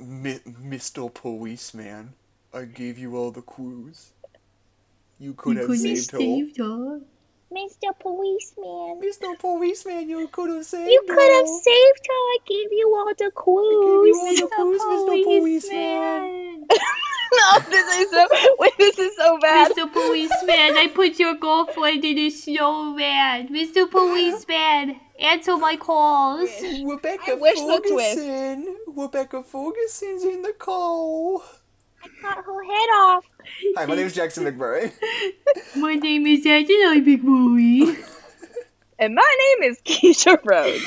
Mi- Mr. Policeman, I gave you all the clues. You could have saved her. her. Mr. Policeman. Mr. Policeman, you could have saved You her. could have saved her. I gave you all the clues. all the clues, Mr. Policeman. no, this is so. Wait, this is so bad. Mr. Policeman, I put your girlfriend in a snowman. Mr. Policeman, answer my calls. Rebecca I wish the twist. Ferguson. Rebecca Ferguson's in the call. I cut her head off. Hi, my name is Jackson McMurray. My name is Angela Big Boy. And my name is Keisha Rhodes.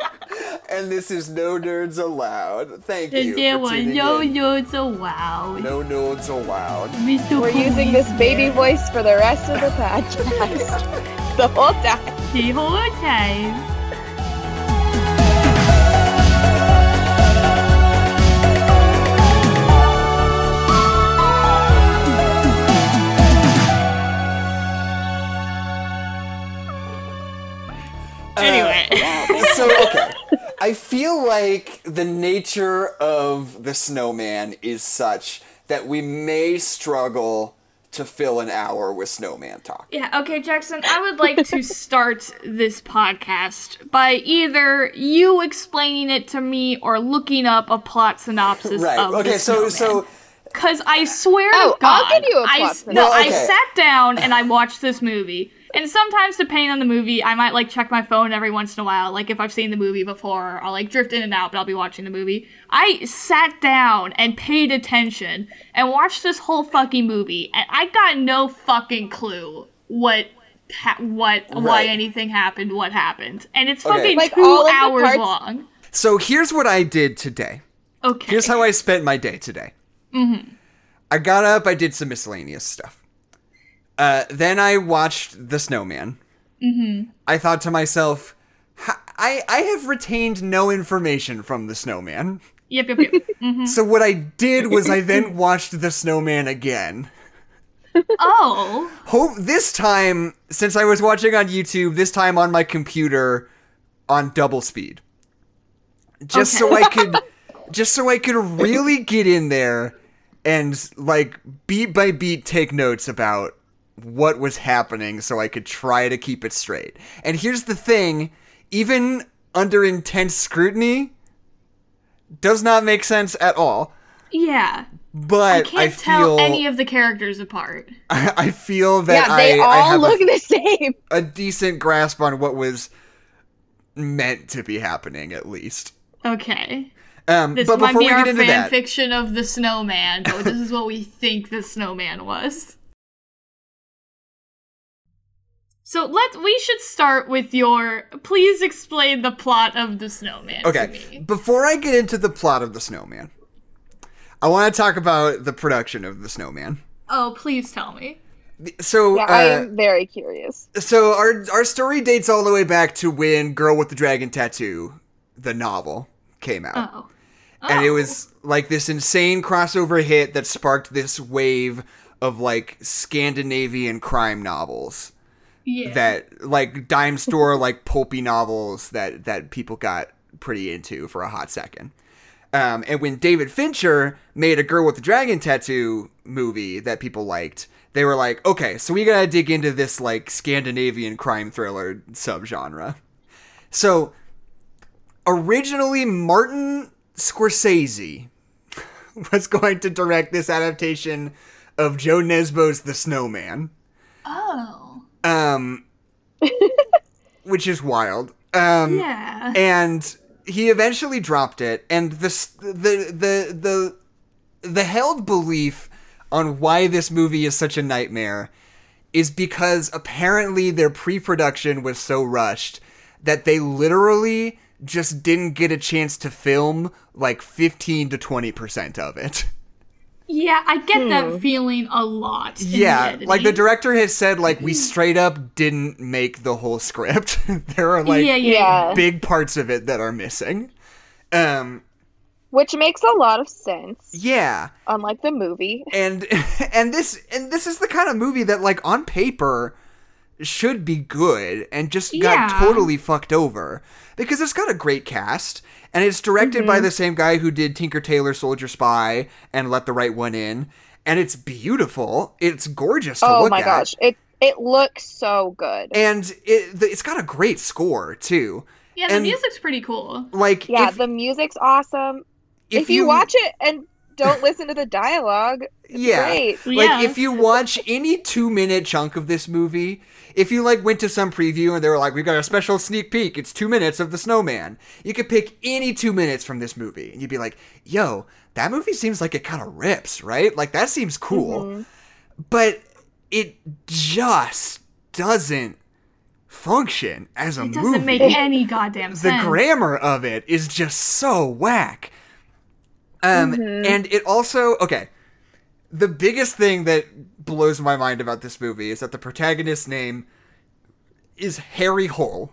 and this is No Nerds Allowed. Thank you And there for were tuning no in. nerds allowed. No Nerds Allowed. Mr. We're using this baby voice for the rest of the podcast. the whole time. the whole time. Anyway. so okay i feel like the nature of the snowman is such that we may struggle to fill an hour with snowman talk Yeah, okay, Jackson, I would like to start this podcast by either you explaining it to me or looking up a plot synopsis right of okay the so Snowman. so Cause I swear Oh, to God, I'll give you a I plot s- synopsis. no, Well, I sat down and I watched this movie, and sometimes depending on the movie, I might like check my phone every once in a while. Like if I've seen the movie before, I'll like drift in and out, but I'll be watching the movie. I sat down and paid attention and watched this whole fucking movie, and I got no fucking clue what. Ha- what why anything happened what happened and it's Okay. fucking Like, two all hours parts- long so here's what i did today okay here's how i spent my day today mm-hmm. i got up i did some miscellaneous stuff uh, then i watched the snowman mm-hmm. i thought to myself "Ha- I, I have retained no information from the snowman yep yep yep Mhm. So what I did was I then watched The Snowman again. oh Hope this time, since I was watching on YouTube, this time on my computer on double speed. Just so I could just so I could really get in there and like beat by beat take notes about what was happening so I could try to keep it straight. And here's the thing, even under intense scrutiny does not make sense at all. yeah But I can't feel tell any of the characters apart. I feel that Yeah, they I, I all have look a, the same. a decent grasp on what was meant to be happening, at least. Okay. Um, This but might before be we our get into fan that, fiction of the snowman, but this is what we think the snowman was. So let's we should start with your please explain the plot of the snowman to okay, me. before I get into the plot of the Snowman, I want to talk about the production of the Snowman. Oh, please tell me. So, Yeah, I uh, am very curious. so our our story dates all the way back to when Girl with the Dragon Tattoo, the novel, came out. Oh. and it Oh. was like this insane crossover hit that sparked this wave of like Scandinavian crime novels yeah. that like dime store like pulpy novels that that people got pretty into for a hot second. Um, and when David Fincher made a Girl with the Dragon Tattoo movie that people liked, they were like, okay, so we gotta dig into this like Scandinavian crime thriller subgenre. So originally Martin Scorsese was going to direct this adaptation of Jo Nesbø's The Snowman. oh. Um which is wild. Um Yeah. and he eventually dropped it and the the the the the held belief on why this movie is such a nightmare is because apparently their pre-production was so rushed that they literally just didn't get a chance to film like 15 to 20% of it. Yeah, I get that feeling a lot. Yeah, editing. like the director has said like we straight up didn't make the whole script. there are like yeah, yeah, Yeah. big parts of it that are missing. Um Which makes a lot of sense, yeah. unlike the movie. and and this and this is the kind of movie that like on paper should be good and just Yeah. got totally fucked over because it's got a great cast and it's directed by mm-hmm. the same guy who did Tinker Tailor Soldier Spy and Let the Right One In and it's beautiful. It's gorgeous to Oh look my gosh, it it looks so good. And it the, it's got a great score too. Yeah, the And- music's pretty cool. Like Yeah, if, the music's awesome. if, If, you, watch it and don't listen to the dialogue, it's Yeah. great. Like Yeah. if you watch any two minute chunk of this movie, if you like went to some preview and they were like, "We've got a special sneak peek. It's two minutes of the Snowman," you could pick any two minutes from this movie, and you'd be like, "Yo, that movie seems like it kind of rips, right? Like that seems cool." Mm-hmm. But it just doesn't function as a movie. It doesn't movie. make any goddamn sense. the grammar of it is just so whack. Um, and it also okay. The biggest thing that blows my mind about this movie is that the protagonist's name is Harry Hole.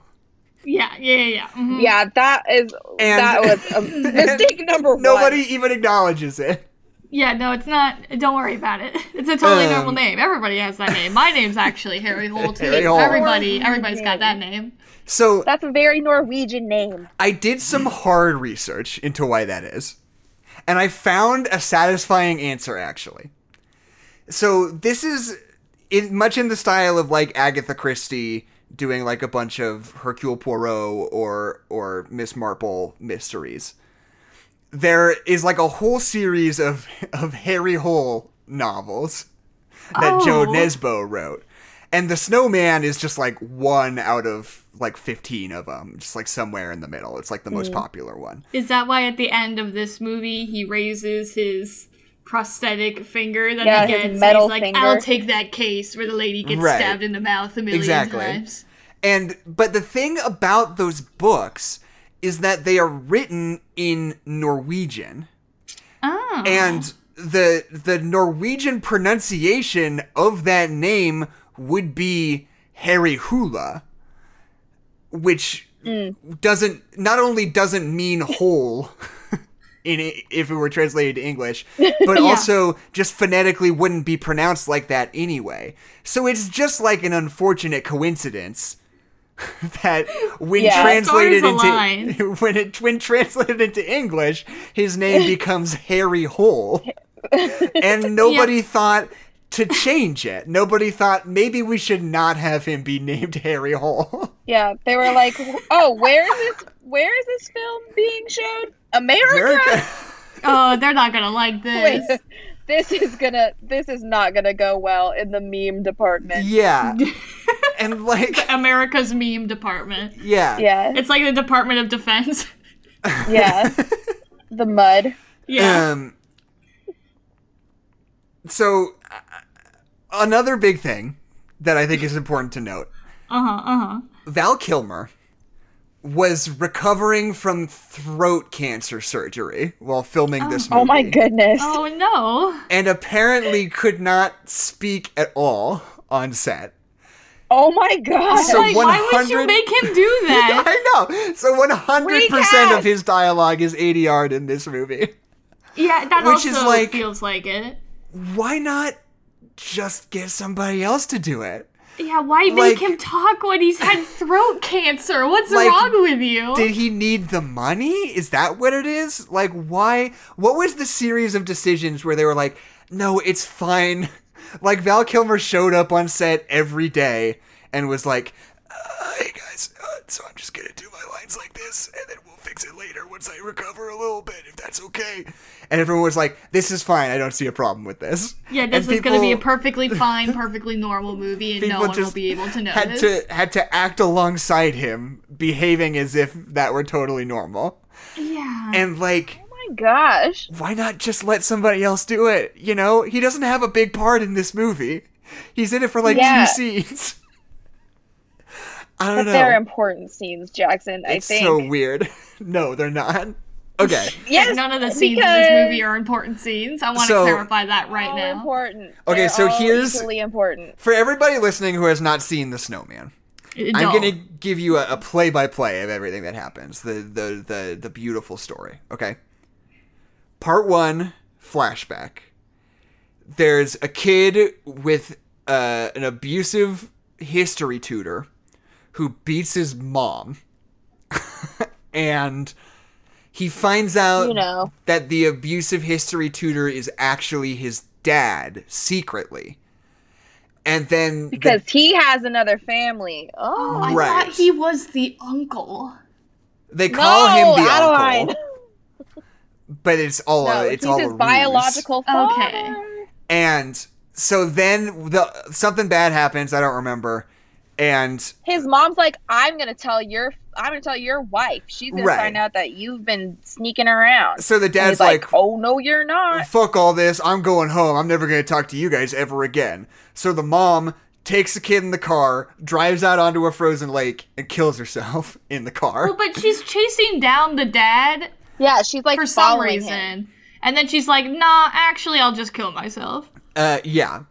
yeah, yeah, yeah. yeah. mhm. Yeah, that is And- that was a mistake number one. Nobody even acknowledges it. Yeah, no, it's not. Don't worry about it. It's a totally Um, normal name. Everybody has that name. My name's actually Harry Hole too. Harry Hole. Everybody, everybody's got that name. So That's a very Norwegian name. I did some hard research into why that is, and I found a satisfying answer actually. So this is in much in the style of like Agatha Christie doing like a bunch of Hercule Poirot or or Miss Marple mysteries. There is like a whole series of of Harry Hole novels that Jo Oh. Nesbo wrote. And the snowman is just like one out of like 15 of them, just like somewhere in the middle. It's like the most hmm. popular one. Is that why at the end of this movie he raises his prosthetic finger that Yeah, he his gets? and metal he's like, finger. "I'll take that case where the lady gets Right. stabbed in the mouth a million Exactly. times." And but the thing about those books is that they are written in Norwegian. Oh, And the the Norwegian pronunciation of that name would be Harry Hula, which mm. doesn't not only doesn't mean whole in if it were translated to English, but also just phonetically wouldn't be pronounced like that anyway. So it's just like an unfortunate coincidence that when Yeah. translated into when it when translated into English, his name becomes Harry Hole, and nobody thought to change it. Nobody thought maybe we should not have him be named Harry Hole. Yeah, they were like, "Oh, where is this? Where is this film being shown? America? America. oh, they're not gonna like Wait, this. this is gonna. This is not gonna go well in the meme department. yeah, and like America's meme department. yeah, Yeah, It's like the Department of Defense. yeah. the mud. yeah. Um. So, another big thing that I think is important to note: Uh huh. Uh huh. Val Kilmer was recovering from throat cancer surgery while filming this movie. Oh my goodness. Oh no. And apparently could not speak at all on set. Oh my god. So Like, why would you make him do that? I know. So 100% of his dialogue is ADR'd in this movie. yeah, that Which also is like- feels like it. Why not just get somebody else to do it? Yeah, why Like- make him talk when he's had throat cancer? What's Like, wrong with you? Did he need the money? Is that what it is? Like, why? What was the series of decisions where they were like, no, it's fine? Like, Val Kilmer showed up on set every day and was like, uh, hey guys, uh, so I'm just gonna do my lines like this and then we'll fix it later once I recover a little bit, if that's okay. And everyone was like, this is fine. I don't see a problem with this. yeah, this And is gonna be a perfectly fine, perfectly normal movie, and no one will be able to know. had to had to act alongside him, behaving as if that were totally normal. Yeah. And like, oh my gosh. why not just let somebody else do it? You know, he doesn't have a big part in this movie. He's in it for like Yeah. two scenes. I don't But know. they're important scenes, Jackson. I think. so weird. no, they're not. Okay. yes, None of the scenes in this movie are important scenes. I want to clarify that right all now. important. Okay, They're so here's- equally important. For everybody listening who has not seen The Snowman, I'm gonna give you a, a play-by-play of everything that happens. The, the the the beautiful story. Okay. Part one, flashback. There's a kid with uh, an abusive history tutor who beats his mom. and he finds out You know. that the abusive history tutor is actually his dad secretly. And then the- Because he has another family. Oh, I Right. thought he was the uncle. they call him the Adeline. uncle, but it's all No, it's all his a biological father. Okay. And so then the something bad happens. I don't remember. And His mom's like, I'm gonna tell your, I'm gonna tell your wife. She's gonna Right. find out that you've been sneaking around. so the dad's like, like, Oh no, you're not. fuck all this. I'm going home. I'm never going to talk to you guys ever again. So the mom takes the kid in the car, drives out onto a frozen lake, and kills herself in the car. Well, but she's chasing down the dad Yeah, she's like for some reason. him. And then she's like, nah, actually, I'll just kill myself. Uh, yeah.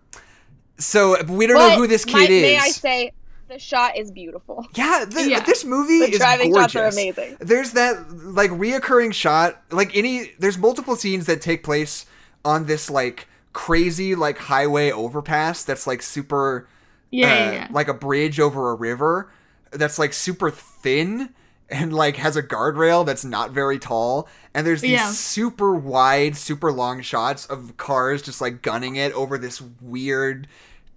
So we don't But know who this might- kid is. May I say, the shot is beautiful. yeah, th- Yeah. this movie The is driving gorgeous. shots are amazing. There's that like reoccurring shot, like any. There's multiple scenes that take place on this like crazy like highway overpass that's like super Yeah, uh, yeah, yeah. like a bridge over a river that's like super thin and like has a guardrail that's not very tall and there's these Yeah. super wide super long shots of cars just like gunning it over this weird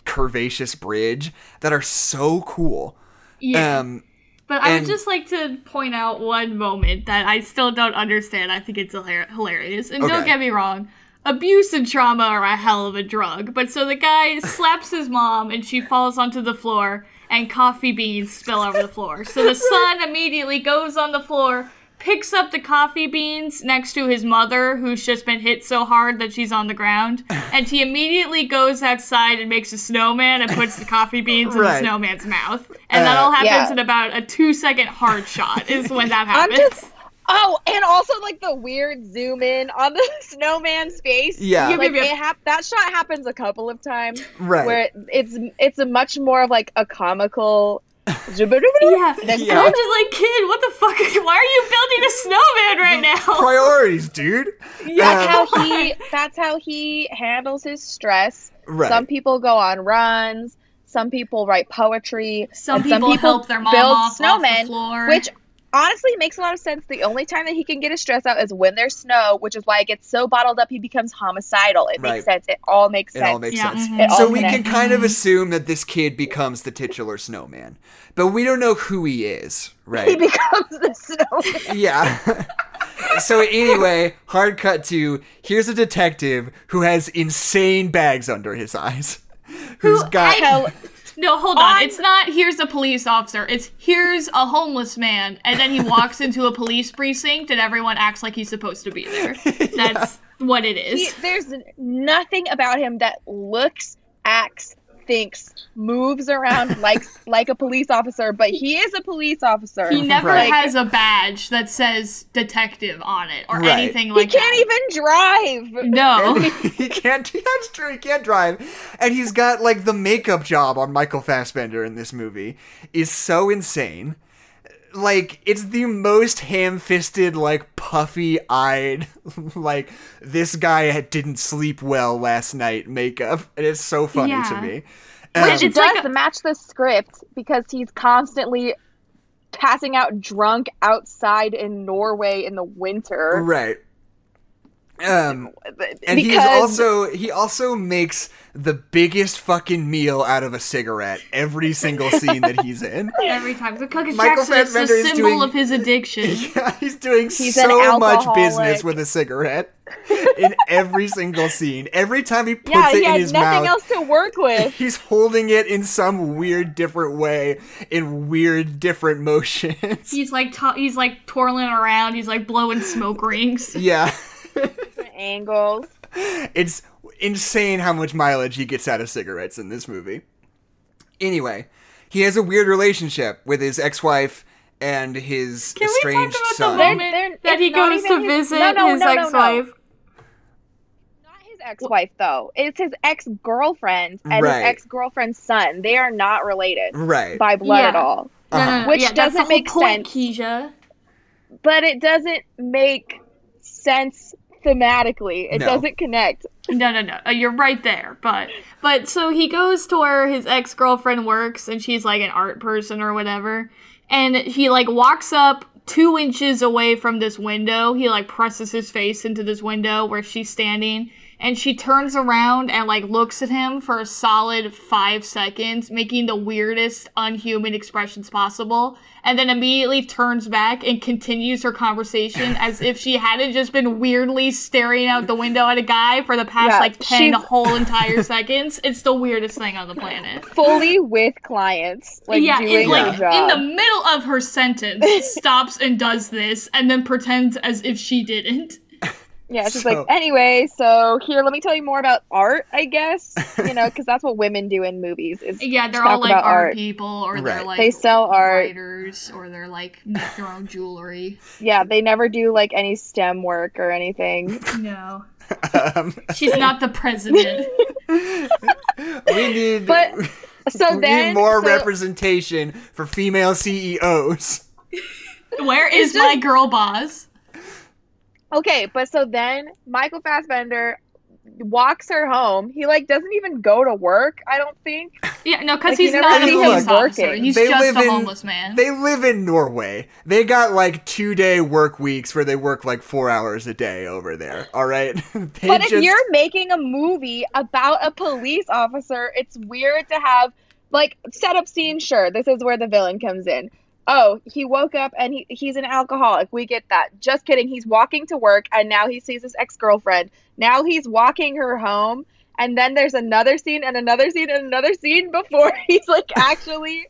curvaceous bridge that are so cool yeah. um But I And- would just like to point out one moment that I still don't understand. I think it's hilarious. And don't get me wrong, abuse and trauma are a hell of a drug. But so the guy slaps his mom and she falls onto the floor and coffee beans spill over the floor. So the son immediately goes on the floor, picks up the coffee beans next to his mother, who's just been hit so hard that she's on the ground, and he immediately goes outside and makes a snowman and puts the coffee beans in the snowman's mouth. And that Uh, all happens Yeah. in about a two second hard shot is when that I'm happens. just. Oh, and also like the weird zoom in on the snowman's face. Yeah. Yep, like yep, yep. it hap- that shot happens a couple of times right where it's it's a much more of like a comical. Yeah, Then and Yeah. I'm just like, kid, what the fuck? Why are you building a snowman right now? priorities dude Yeah. That's Um, how he. That's how he handles his stress. right Some people go on runs. Some people write poetry. Some and people, help their mom build off, snowmen, off the floor. which honestly makes a lot of sense. The only time that he can get his stress out is when there's snow, which is why it gets so bottled up he becomes homicidal. It Right. makes sense. It all makes it sense. all makes Yeah, sense mhm. All so we can kind of assume that this kid becomes the titular snowman but we don't know who he is right? he becomes the snowman. Yeah. so anyway, hard cut to here's a detective who has insane bags under his eyes. Who's Who got Hell, no, hold on. on- It's not here's a police officer. It's here's a homeless man, and then he walks into a police precinct, and everyone acts like he's supposed to be there. That's what it is. he, there's nothing about him that looks, acts, thinks, moves around like like a police officer, but he is a police officer. He never Right. has a badge that says detective on it or Right. anything like that. He can't that. even drive. No. he can't that's true, he can't drive. And he's got like the makeup job on Michael Fassbender in this movie is so insane. Like it's the most ham-fisted, like puffy-eyed, like this guy didn't sleep well last night makeup. And it's so funny Yeah. to me. Which Um, it It's does like a- match the script because he's constantly passing out drunk outside in Norway in the winter. right. Um and because he's also he also makes the biggest fucking meal out of a cigarette every single scene that he's in. Every time. Because Michael Jackson is the Fassbender is symbol doing- of his addiction. Yeah, he's doing He's so much business with a cigarette in every single scene. Every time he puts yeah, it he in had his nothing mouth, else to work with. he's holding it in some weird different way in weird different motions. He's like to- he's like twirling around. He's like blowing smoke rings. yeah. Angles. It's insane how much mileage he gets out of cigarettes in this movie. Anyway, he has a weird relationship with his ex-wife and his Can we talk estranged about son. the They're- they're- that he goes to his- visit no, no, his no, no, no. ex-wife? Not his ex-wife though. It's his ex-girlfriend and Right. his ex-girlfriend's son. They are not related right. by blood at all. No, no, Uh-huh. Which yeah, doesn't make point, sense. Keisha. But it doesn't make sense thematically. It No. doesn't connect. No, no, no. Uh, You're right there. But but so he goes to where his ex girlfriend works, and she's like an art person or whatever. And he like walks up two inches away from this window. He like presses his face into this window where she's standing. And she turns around and like looks at him for a solid five seconds, making the weirdest unhuman expressions possible, and then immediately turns back and continues her conversation as if she hadn't just been weirdly staring out the window at a guy for the past Yeah, like 10 she's- whole entire seconds. It's the weirdest thing on the planet. Fully with clients, like yeah, doing in, like their in the middle of her sentence, stops and does this, and then pretends as if she didn't. Yeah, she's So- like, anyway, so here, let me tell you more about art, I guess. You know, because that's what women do in movies. Is Yeah, they're all like art, art. people, or they're like They sell art. writers, or they're like make their own jewelry. yeah, they never do like any STEM work or anything. No, Um, she's not the president. we need. But- So we then, need more so- representation for female CEOs. Where is It's my girl boss? Okay, but so then Michael Fassbender walks her home. He like doesn't even go to work. I don't think. Yeah, no, because Like, he's never not a police officer. working. He's They just live a in- homeless man. They live in Norway. They got like two day work weeks where they work like four hours a day over there. All right. they But if you're making a movie about a police officer, it's weird to have like setup scene. Sure, this is where the villain comes in. Oh, he woke up and he, he's an alcoholic. We get that. Just kidding. He's walking to work and now he sees his ex girlfriend. Now he's walking her home. And then there's another scene and another scene and another scene before he's like actually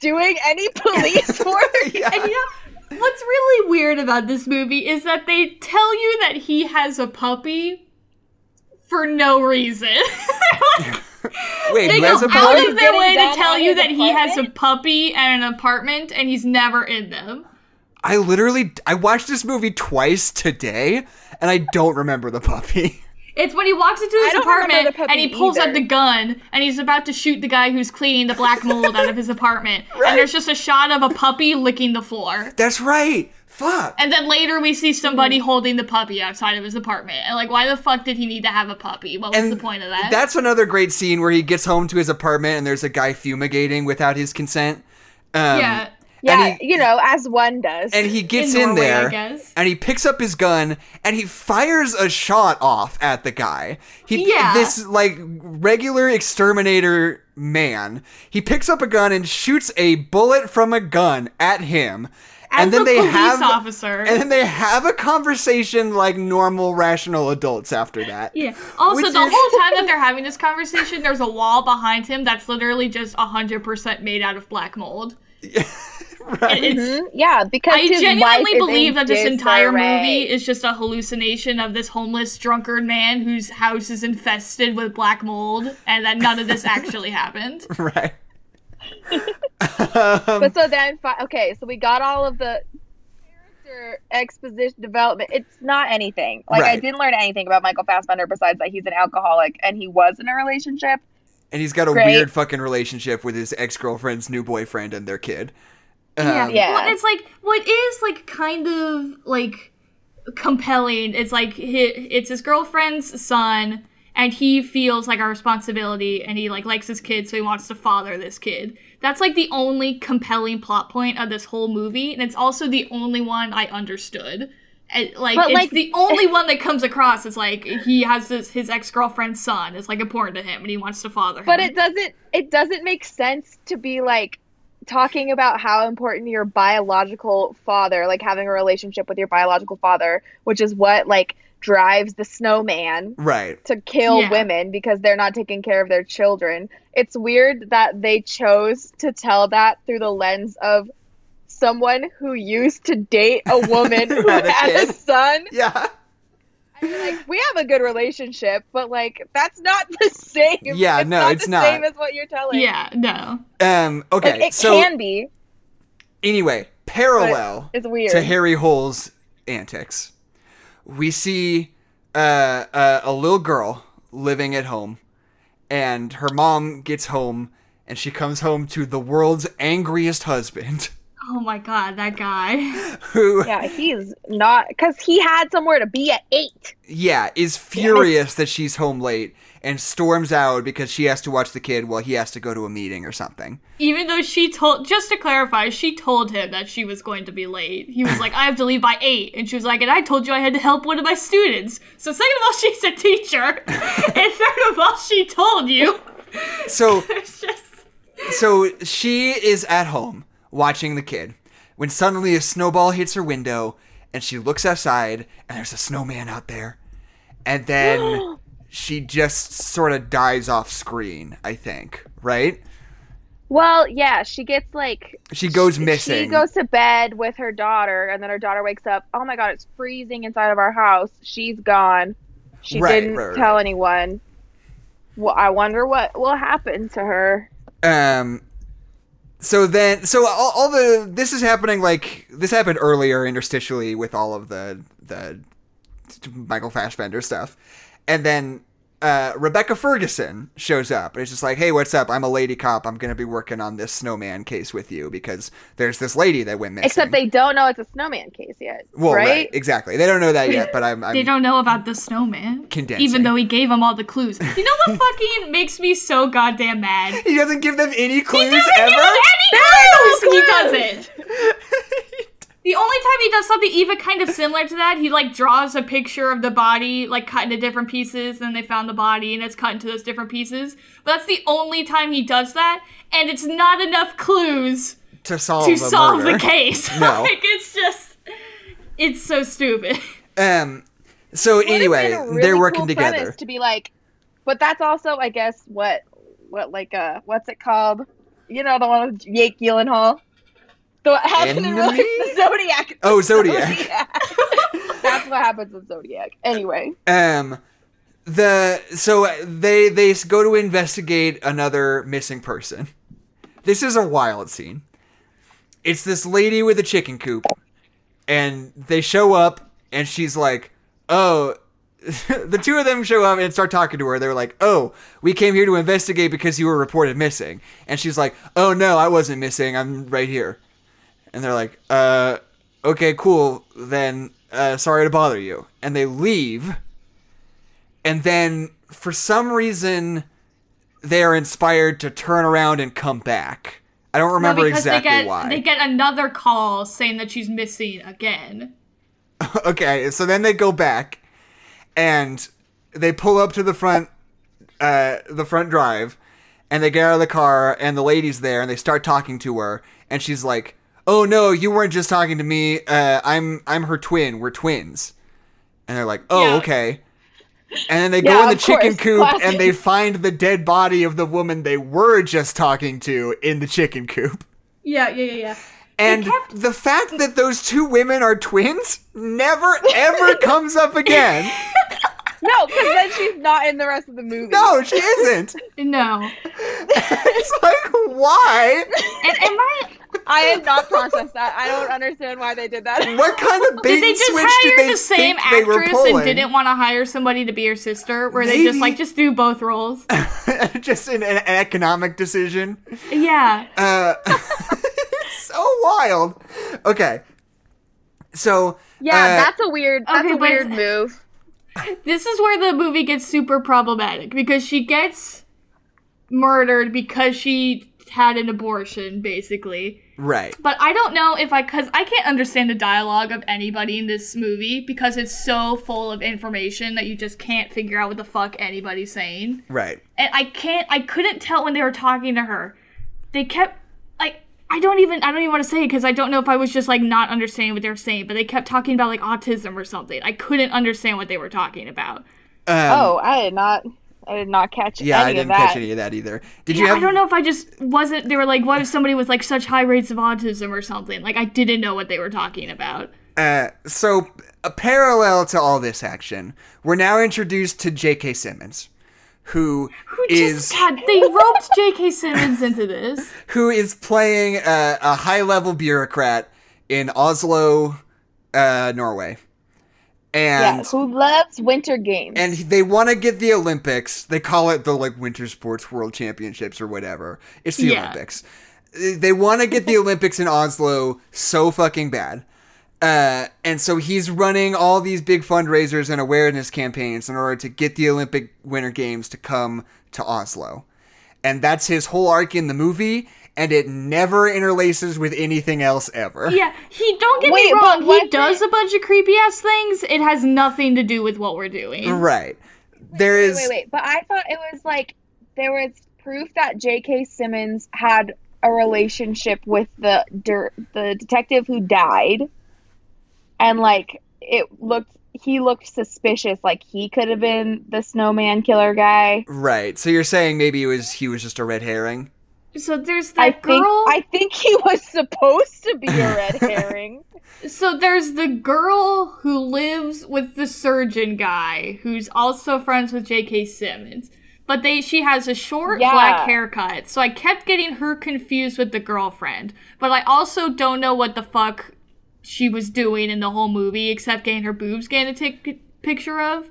doing any police work. Yeah. And you know, what's really weird about this movie is that they tell you that he has a puppy for no reason. Wait, they go out puppy? of their way to tell you his that he has a puppy and an apartment, and he's never in them. I literally I watched this movie twice today, and I don't remember the puppy. It's when he walks into his I don't remember apartment and he pulls out the gun and he's about to shoot the guy who's cleaning the black mold out of his apartment. And there's just a shot of a puppy licking the floor. That's right. Fuck. And then later we see somebody Hmm. holding the puppy outside of his apartment. And like, why the fuck did he need to have a puppy? What was And the point of that? That's another great scene where he gets home to his apartment and there's a guy fumigating without his consent. Um, yeah. Yeah, And he- you know, as one does. and he gets In in, Norway, I there guess. and he picks up his gun and he fires a shot off at the guy. He Yeah. this like regular exterminator man. He picks up a gun and shoots a bullet from a gun at him. As and then a they police have officer. and then they have a conversation like normal rational adults after that. Yeah. Also, the is- whole time that they're having this conversation, there's a wall behind him that's literally just 100% made out of black mold. right. It's, Mhm, Yeah, because I his genuinely is believe in that this entire disarray. movie is just a hallucination of this homeless drunkard man whose house is infested with black mold, and that none of this actually happened. right. But so then, okay, so we got all of the character exposition development. It's not anything. Like I didn't learn anything about Michael Fassbender besides that he's an alcoholic and he was in a relationship. And he's got a Great. weird fucking relationship with his ex-girlfriend's new boyfriend and their kid. Um, Yeah. Well, it's like what is like kind of like compelling. It's like hi it's his girlfriend's son, and he feels like a responsibility, and he like likes his kid, so he wants to father this kid. That's like the only compelling plot point of this whole movie, and it's also the only one I understood. And, like But, it's like- the only one that comes across. It's like he has this his ex girlfriend's son. It's like important to him, and he wants to father him. But it doesn't it doesn't make sense to be like talking about how important your biological father, like having a relationship with your biological father, which is what like drives the snowman Right. to kill Yeah. women because they're not taking care of their children. It's weird that they chose to tell that through the lens of someone who used to date a woman who Had a had a son. Yeah. I mean, like we have a good relationship, but like that's not the same. Yeah, it's no, not it's the not. same as what you're telling. yeah, no. Um. like, Okay. it so can be. anyway, parallel It's weird. to Harry Hole's antics, we see uh, uh, a little girl living at home, and her mom gets home, and she comes home to the world's angriest husband. Oh my god, that guy. who Yeah, he's not because he had somewhere to be at eight. yeah, is furious that she's home late and storms out because she has to watch the kid while he has to go to a meeting or something. Even though she told, just to clarify, she told him that she was going to be late. He was like, I have to leave by 8. And she was like, and I told you I had to help one of my students. So, second of all, she's a teacher. and third of all, she told you. So just. so she is at home watching the kid when suddenly a snowball hits her window and she looks outside and there's a snowman out there. And then she just sort of dies off screen, I think, right? Well, yeah, she gets like She goes she- missing. She goes to bed with her daughter, and then her daughter wakes up. Oh my god, it's freezing inside of our house. She's gone. She Right, didn't right, right. tell anyone. Well, I wonder what will happen to her. Um. So then, so all, all the this is happening like this happened earlier interstitially with all of the the Michael Fassbender stuff, and then uh, Rebecca Ferguson shows up and it's just like, hey, what's up? I'm a lady cop. I'm gonna be working on this snowman case with you because there's this lady that went missing. Except they don't know it's a snowman case yet, well, right? right? exactly. They don't know that yet, but I'm, I'm They don't know about the snowman. Condensing. Even though he gave them all the clues. You know what fucking makes me so goddamn mad? he doesn't give them any clues He doesn't ever. give them any clues! He doesn't. The only time he does something even kind of similar to that, he like draws a picture of the body, like cut into different pieces, and they found the body and it's cut into those different pieces. But that's the only time he does that, and it's not enough clues to solve to a solve murder. the case. No. like it's just it's so stupid. Um. So Would anyway, a really they're working cool together. To be like, but that's also, I guess, what, what like, uh, what's it called? You know, the one with Jake Gyllenhaal. The what happened in the Zodiac. Oh, Zodiac. that's what happens in Zodiac. Anyway, Um, the so they they go to investigate another missing person. This is a wild scene. It's this lady with a chicken coop, and they show up, and she's like, "Oh." the two of them show up and start talking to her. They're like, "Oh, we came here to investigate because you were reported missing." And she's like, "Oh no, I wasn't missing. I'm right here." And they're like, "Uh, okay, cool. Then, uh, sorry to bother you." And they leave and then for some reason they are inspired to turn around and come back. I don't remember No, exactly they get why. they get another call saying that she's missing again. okay, so then they go back and they pull up to the front uh the front drive and they get out of the car and the lady's there and they start talking to her and she's like, "Oh no, you weren't just talking to me. Uh I'm I'm her twin. We're twins." And they're like, "Oh, Yeah. okay." And then they go in the of course, chicken coop classic. and they find the dead body of the woman they were just talking to in the chicken coop. Yeah, yeah, yeah, yeah. And kept- the fact that those two women are twins never ever comes up again. no, because then she's not in the rest of the movie. No, she isn't. No. It's like why? And am I I had not processed that. I don't understand why they did that. What kind of bait Did they and just switch hire did they the same think they were actress and didn't want to hire somebody to be her sister? Where they just like just do both roles? Just an, an economic decision. yeah. Uh, it's so wild. Okay, so Yeah, uh, that's a weird. That's Okay, a but- weird move. This is where the movie gets super problematic because she gets murdered because she had an abortion, basically. right. But I don't know if I, because I can't understand the dialogue of anybody in this movie because it's so full of information that you just can't figure out what the fuck anybody's saying. Right. And I can't, I couldn't tell when they were talking to her. They kept, I don't even, I don't even want to say it because I don't know if I was just like not understanding what they were saying, but they kept talking about like autism or something. I couldn't understand what they were talking about. Um, oh, I did not. I did not catch any of that. yeah, any I didn't that. catch any of that either. Did Yeah, you have? I don't know if I just wasn't. They were like, "What if somebody with like such high rates of autism or something?" Like I didn't know what they were talking about. Uh, so, a parallel to all this action, we're now introduced to J.K. Simmons, who Who is just God? They roped J.K. Simmons into this. who is playing a, a high-level bureaucrat in Oslo, uh, Norway, and Yeah, who loves winter games? and they want to get the Olympics. They call it the like Winter Sports World Championships or whatever. It's the Yeah. Olympics. they want to get the Olympics in Oslo so fucking bad. Uh, and so he's running all these big fundraisers and awareness campaigns in order to get the Olympic Winter Games to come to Oslo. And that's his whole arc in the movie, and it never interlaces with anything else ever. Yeah, he don't get Wait, me wrong. He wasn't does a bunch of creepy ass things. It has nothing to do with what we're doing. Right. There Wait, is. wait, wait. But I thought it was like there was proof that J.K. Simmons had a relationship with the der- the detective who died, and like it looked he looked suspicious. Like he could have been the snowman killer guy. Right. So you're saying maybe it was he was just a red herring? So there's I that think. I think he was supposed to be a red herring. So there's the girl who lives with the surgeon guy, who's also friends with J.K. Simmons. But they she has a short Yeah. black haircut, so I kept getting her confused with the girlfriend. But I also don't know what the fuck she was doing in the whole movie, except getting her boobs getting a take picture of.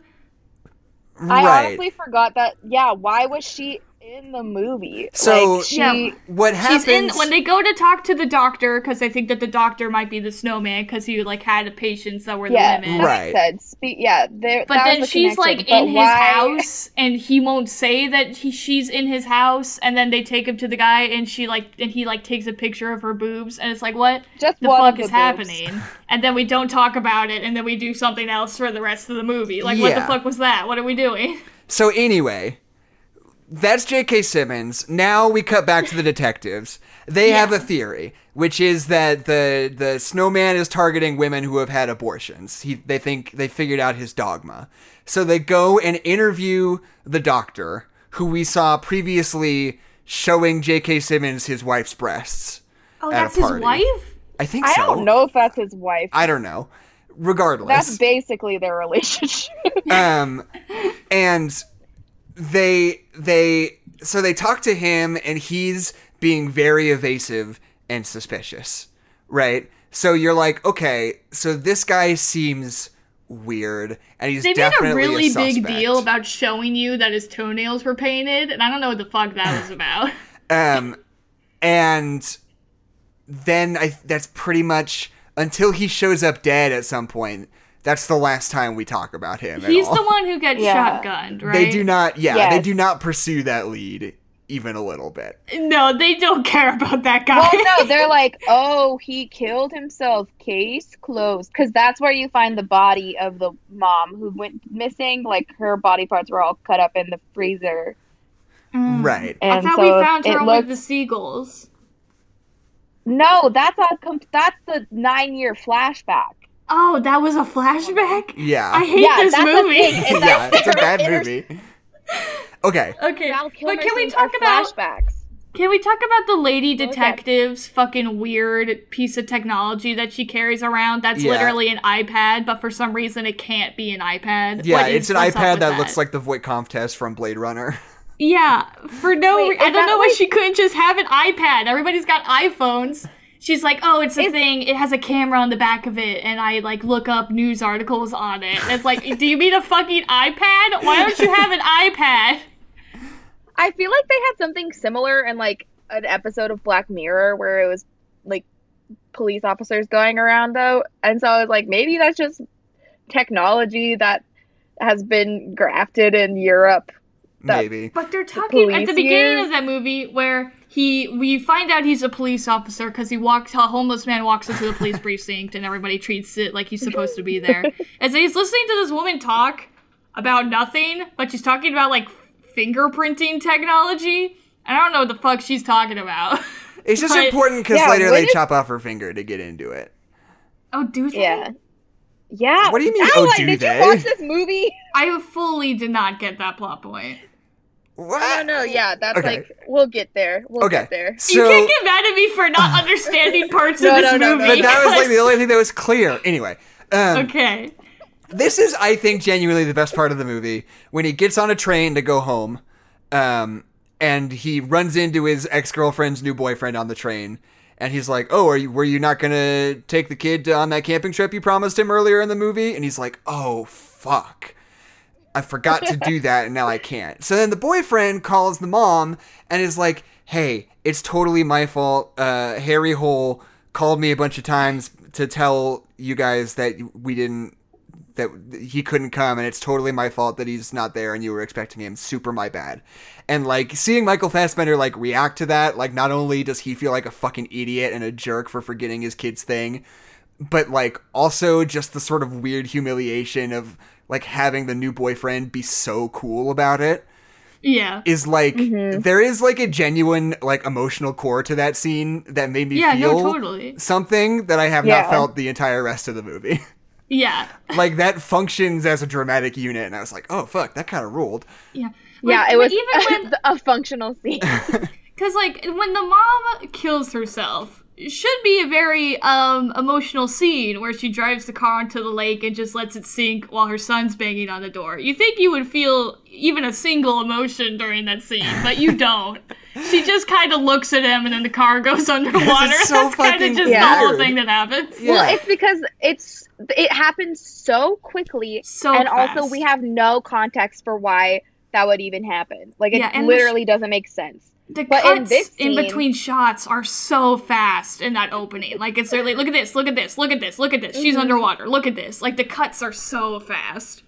I honestly forgot that. Yeah, why was she in the movie? So- like, she, Yeah. what happens? She's in when they go to talk to the doctor because they think that the doctor might be the snowman because he like had a patients that were yeah, the women. that Right. makes sense. Spe- yeah, there. But then the she's like connection. in But his house, and he won't say that he, she's in his house. And then they take him to the guy, and she like, and he like takes a picture of her boobs, and it's like, what Just the fuck the is boobs. happening? And then we don't talk about it, and then we do something else for the rest of the movie. Like, what the fuck was that? What are we doing? So anyway, that's J.K. Simmons. Now we cut back to the detectives. They have a theory, which is that the the snowman is targeting women who have had abortions. He they think they figured out his dogma. So they go and interview the doctor, who we saw previously showing J.K. Simmons his wife's breasts. Oh, that's his wife. I think I don't know if that's his wife. I don't know. Regardless, That's basically their relationship. um and they they so they talk to him and he's being very evasive and suspicious right so you're like okay so this guy seems weird and he's They made a really big deal about showing you that his toenails were painted, and I don't know what the fuck that was about. um and then i that's pretty much until he shows up dead at some point that's the last time we talk about him at He's all. the one who gets Yeah. shotgunned, right? they do not yeah they do not pursue that lead even a little bit No, they don't care about that guy. well, no, they're like, oh, he killed himself. Case closed. Because that's where you find the body of the mom who went missing. Like her body parts were all cut up in the freezer. Mm. right I And thought so we found her looked- with the seagulls. No, that's a com- that's the nine year flashback. Oh, that was a flashback? yeah I hate Yeah, this movie. yeah, it's a bad movie. Okay. okay, Val but can we talk about flashbacks? can we talk about the lady ahead. detective's fucking weird piece of technology that she carries around? That's Yeah. literally an iPad, but for some reason it can't be an iPad. Yeah, What is- it's an iPad with that, looks like the Voight-Kampff test from Blade Runner. Yeah, for no Wait, reason. I don't that know why she couldn't just have an iPad. Everybody's got iPhones. She's like, oh, it's a Is- thing. It has a camera on the back of it, and I like look up news articles on it. And it's like, do you mean a fucking iPad? Why don't you have an iPad? I feel like they had something similar in like an episode of Black Mirror where it was like police officers going around though, and so I was like, maybe that's just technology that has been grafted in Europe. Maybe. But they're talking at the beginning use- of that movie where he we find out he's a police officer because he walks a homeless man walks into the police precinct and everybody treats it like he's supposed to be there. and so he's listening to this woman talk about nothing, but she's talking about like fingerprinting technology. And I don't know what the fuck she's talking about. It's just But- important because Yeah, later they it- chop off her finger to get into it. oh, do they? Yeah. Yeah. What do you mean, Ally, oh, do did they? you watch this movie? I fully did not get that plot point. What? I don't know. Yeah, that's Okay. like we'll get there. We'll Okay. get there. you can't get mad at me for not understanding parts No, of this no, no, no. movie. but that was like the only thing that was clear. Anyway, um, Okay. this is, I think, genuinely the best part of the movie when he gets on a train to go home, um, and he runs into his ex girlfriend's new boyfriend on the train, and he's like, "Oh, are you? Were you not gonna take the kid on that camping trip you promised him earlier in the movie?" And he's like, "Oh, fuck." I forgot to do that and now I can't. So then the boyfriend calls the mom and is like, "Hey, it's totally my fault. Uh, Harry Hole called me a bunch of times to tell you guys that we didn't that he couldn't come and it's totally my fault that he's not there and you were expecting him super my bad and like seeing michael fassbender like react to that like not only does he feel like a fucking idiot and a jerk for forgetting his kid's thing but like also just the sort of weird humiliation of like having the new boyfriend be so cool about it Yeah. is like mm-hmm. there is like a genuine like emotional core to that scene that made me Yeah, feel no, totally. something that I have Yeah. not felt the entire rest of the movie. Yeah. like that functions as a dramatic unit, and I was like, oh fuck, that kind of ruled. Yeah. Yeah, it was even when a functional scene. Because, like, when the mom kills herself, it should be a very um, emotional scene where she drives the car into the lake and just lets it sink while her son's banging on the door. You think you would feel even a single emotion during that scene, but you don't. she just kind of looks at him and then the car goes underwater. so That's kind of just Yeah. the whole thing that happens. Yeah. Well, it's because it's it happens so quickly, So and also we have no context for why that would even happen. Like it Yeah, and the literally doesn't make sense. The But in cuts in scene- between shots are so fast in that opening. Like it's literally, look at this, look at this, look at this, look at this. She's Mm-hmm. underwater. Look at this. Like the cuts are so fast.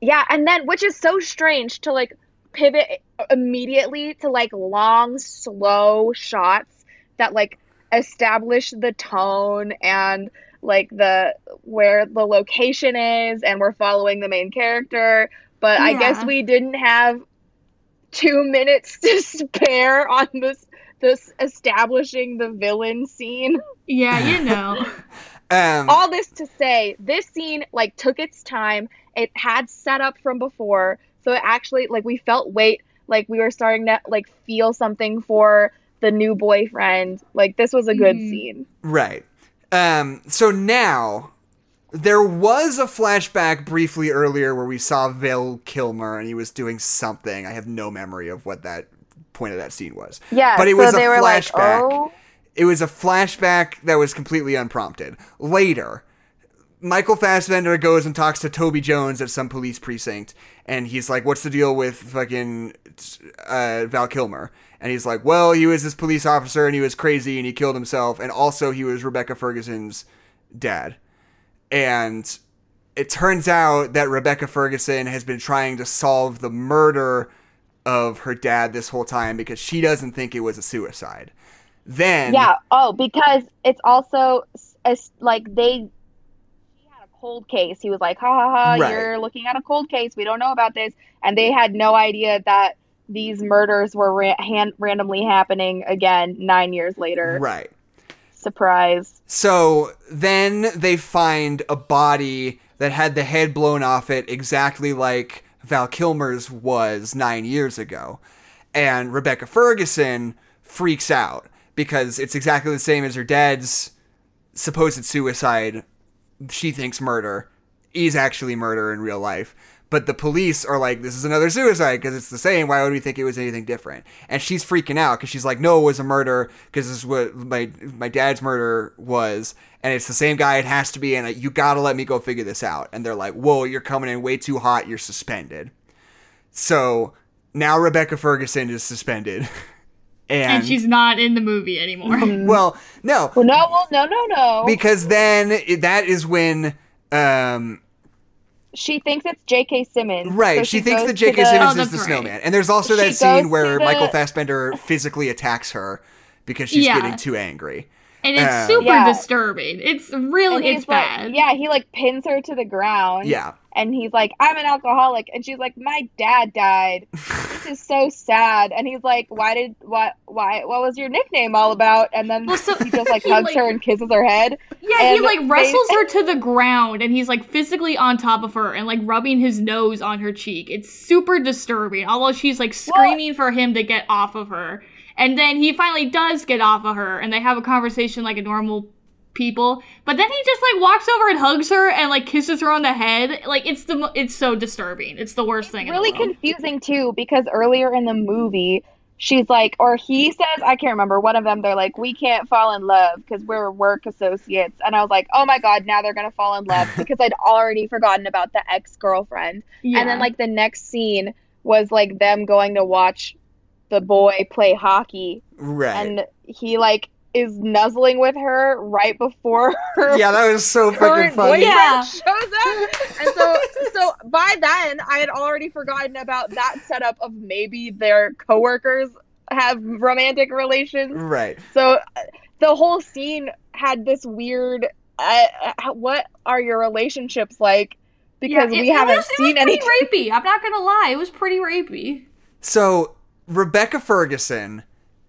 Yeah, and then which is so strange to like pivot immediately to like long, slow shots that like establish the tone and like the where the location is and we're following the main character. But I guess we didn't have two minutes to spare on this this establishing the villain scene. Yeah, you know. Um, all this to say this scene like took its time it had set up from before so it actually like we felt weight like we were starting to like feel something for the new boyfriend like this was a good Mhm. scene Right. Um, so now there was a flashback briefly earlier where we saw Val Kilmer and he was doing something. I have no memory of what that point of that scene was. yeah But it so was a were like flashback. oh It was a flashback that was completely unprompted. Later, Michael Fassbender goes and talks to Toby Jones at some police precinct, and he's like, "What's the deal with fucking uh, Val Kilmer?" And he's like, "Well, he was this police officer, and he was crazy, and he killed himself, and also he was Rebecca Ferguson's dad." And it turns out that Rebecca Ferguson has been trying to solve the murder of her dad this whole time because she doesn't think it was a suicide. Then yeah oh because it's also s- as like they he had a cold case he was like ha ha ha Right. you're looking at a cold case we don't know about this and they had no idea that these murders were ra- han- randomly happening again nine years later right. Surprise So then they find a body that had the head blown off it exactly like Val Kilmer's was nine years ago. And Rebecca Ferguson freaks out because it's exactly the same as her dad's supposed suicide. She thinks murder is actually murder in real life. But the police are like, this is another suicide because it's the same. Why would we think it was anything different? And she's freaking out because she's like, no, it was a murder because this is what my my dad's murder was, and it's the same guy. It has to be, and you gotta let me go figure this out. And they're like, whoa, you're coming in way too hot. You're suspended. So now Rebecca Ferguson is suspended, and, and she's not in the movie anymore. well, no, well no well no no no because then that is when um she thinks it's j.k simmons right So she, thinks that j.k the- simmons Oh, is the right. snowman and there's also She that scene where the- michael fassbender physically attacks her because she's Yeah. getting too angry and it's super Yeah. disturbing. It's really and he's it's like, bad. yeah he like pins her to the ground yeah and he's like i'm an alcoholic and she's like my dad died this is so sad and he's like why did what why what was your nickname all about and then Well, so- he just like he, hugs like- her and kisses her head Yeah, he And like they- wrestles her to the ground and he's like physically on top of her and like rubbing his nose on her cheek. It's super disturbing. Although she's like screaming for him to get off of her. And then he finally does get off of her and they have a conversation like a normal people. But then he just like walks over and hugs her and like kisses her on the head. Like it's the it's so disturbing. It's the worst thing really in the world. confusing too because earlier in the movie she's like, or he says, I can't remember. One of them, they're like, we can't fall in love because we're work associates. And I was like, oh my god, now they're gonna fall in love because I'd already forgotten about the ex girlfriend. Yeah. And then like the next scene was like them going to watch the boy play hockey, Right. and he like is nuzzling with her right before her yeah, that was so current freaking funny. Yeah. shows up. And so so by then I had already forgotten about that setup of maybe their coworkers have romantic relations. Right. So uh, the whole scene had this weird uh, uh, what are your relationships like? Because Yeah, it- we haven't was- it seen was any. pretty rapey. I'm not gonna lie, it was pretty rapey. So Rebecca Ferguson,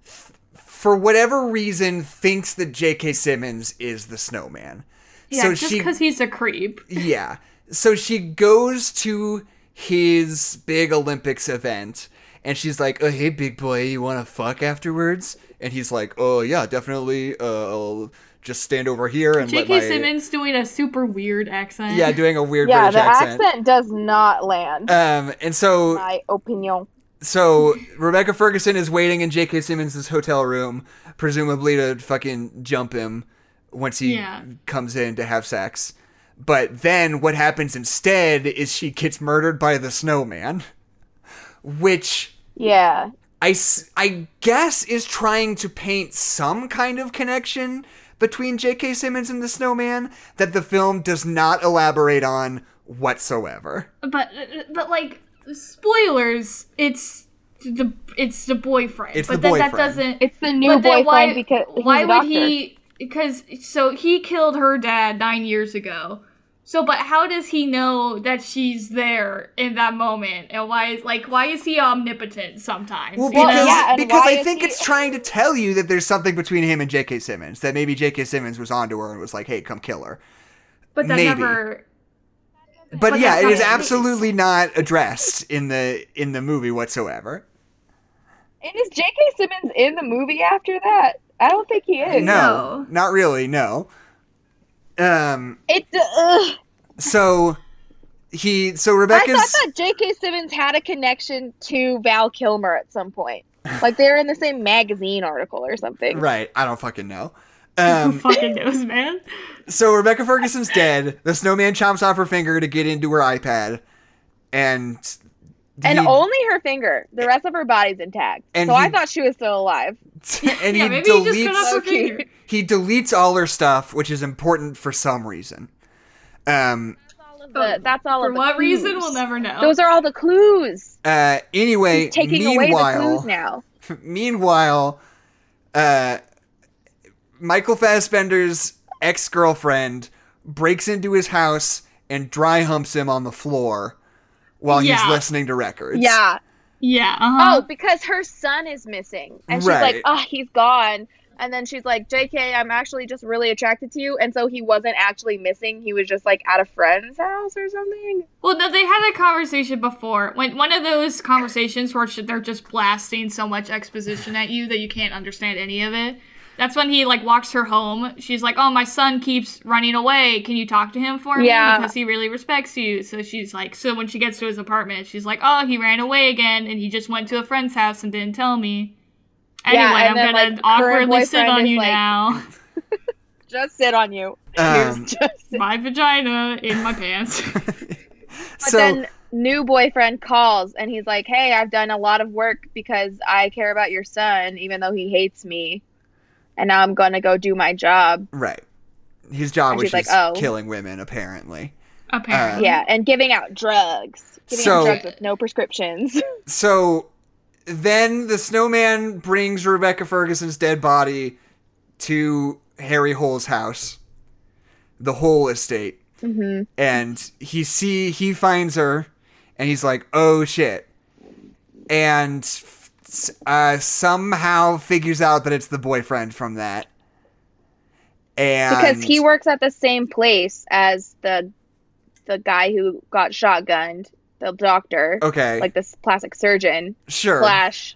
f- for whatever reason, thinks that J.K. Simmons is the snowman. Yeah, so just because he's a creep. yeah. So she goes to his big Olympics event, and she's like, "Oh, hey, big boy, you want to fuck afterwards?" And he's like, "Oh, yeah, definitely. Uh, I'll just stand over here and let J.K. my Simmons doing a super weird accent. yeah, doing a weird Yeah, British the accent." accent does not land. Um, and so my opinion. So Rebecca Ferguson is waiting in J.K. Simmons' hotel room, presumably to fucking jump him once he Yeah. comes in to have sex. But then what happens instead is she gets murdered by the snowman, which Yeah. I I guess is trying to paint some kind of connection between J.K. Simmons and the snowman that the film does not elaborate on whatsoever. But uh, but like spoilers, it's the it's the boyfriend. It's but the then that boyfriend. doesn't. It's the new but then boyfriend why, because he's why a would he? Because so he killed her dad nine years ago. So, but how does he know that she's there in that moment? And why is like why is he omnipotent sometimes? Well, you know? because, yeah, because I think he- it's trying to tell you that there's something between him and J.K. Simmons. That maybe J.K. Simmons was onto her and was like, "Hey, come kill her." but that maybe. never. But, But yeah, it is it not is the case. absolutely not addressed in the in the movie whatsoever. And is J.K. Simmons in the movie after that? I don't think he is. No, No. not really. No. Um. It. Ugh. So he. So Rebecca's. I, Rebecca's. thought that J.K. Simmons had a connection to Val Kilmer at some point. Like they're in the same magazine article or something. Right. I don't fucking know. Who Um. fucking knows, man? so Rebecca Ferguson's dead. The snowman chomps off her finger to get into her iPad, and. And only her finger. The rest of her body's intact. And so he- I thought she was still alive. and yeah, he maybe he just cut deletes off her finger. he deletes all her stuff, which is important for some reason. Um. The- that's all For of the what reason, we'll never know. Those are all the clues. Uh. Anyway, He's taking away the meanwhile, clues now. meanwhile, uh, Michael Fassbender's ex girlfriend breaks into his house and dry humps him on the floor while he's listening to records. Yeah. yeah. Uh-huh. Oh, because her son is missing. And she's Right. like, oh, he's gone. And then she's like, JK, I'm actually just really attracted to you. And so he wasn't actually missing. He was just like at a friend's house or something. Well, no, they had a conversation before. When one of those conversations where they're just blasting so much exposition at you that you can't understand any of it. That's when he like walks her home. She's like, "Oh, my son keeps running away. Can you talk to him for me Yeah. because he really respects you?" So she's like, so when she gets to his apartment, she's like, "Oh, he ran away again, and he just went to a friend's house and didn't tell me." Anyway, Yeah, I'm then, gonna like, awkwardly sit on you like- now. Just sit on you. Um, just my vagina in my pants. But so then new boyfriend calls and he's like, "Hey, I've done a lot of work because I care about your son, even though he hates me, and now I'm gonna go do my job." right, his job And was like, "Oh." killing women, apparently. Apparently, Yeah, and giving out drugs, giving So- out drugs with no prescriptions. So then the snowman brings Rebecca Ferguson's dead body to Harry Hole's house, the Hole estate, hmm and he see he finds her, and he's like, "Oh shit," and uh, somehow figures out that it's the boyfriend from that, and because he works at the same place as the the guy who got shotgunned, the doctor, okay, like this plastic surgeon sure, slash.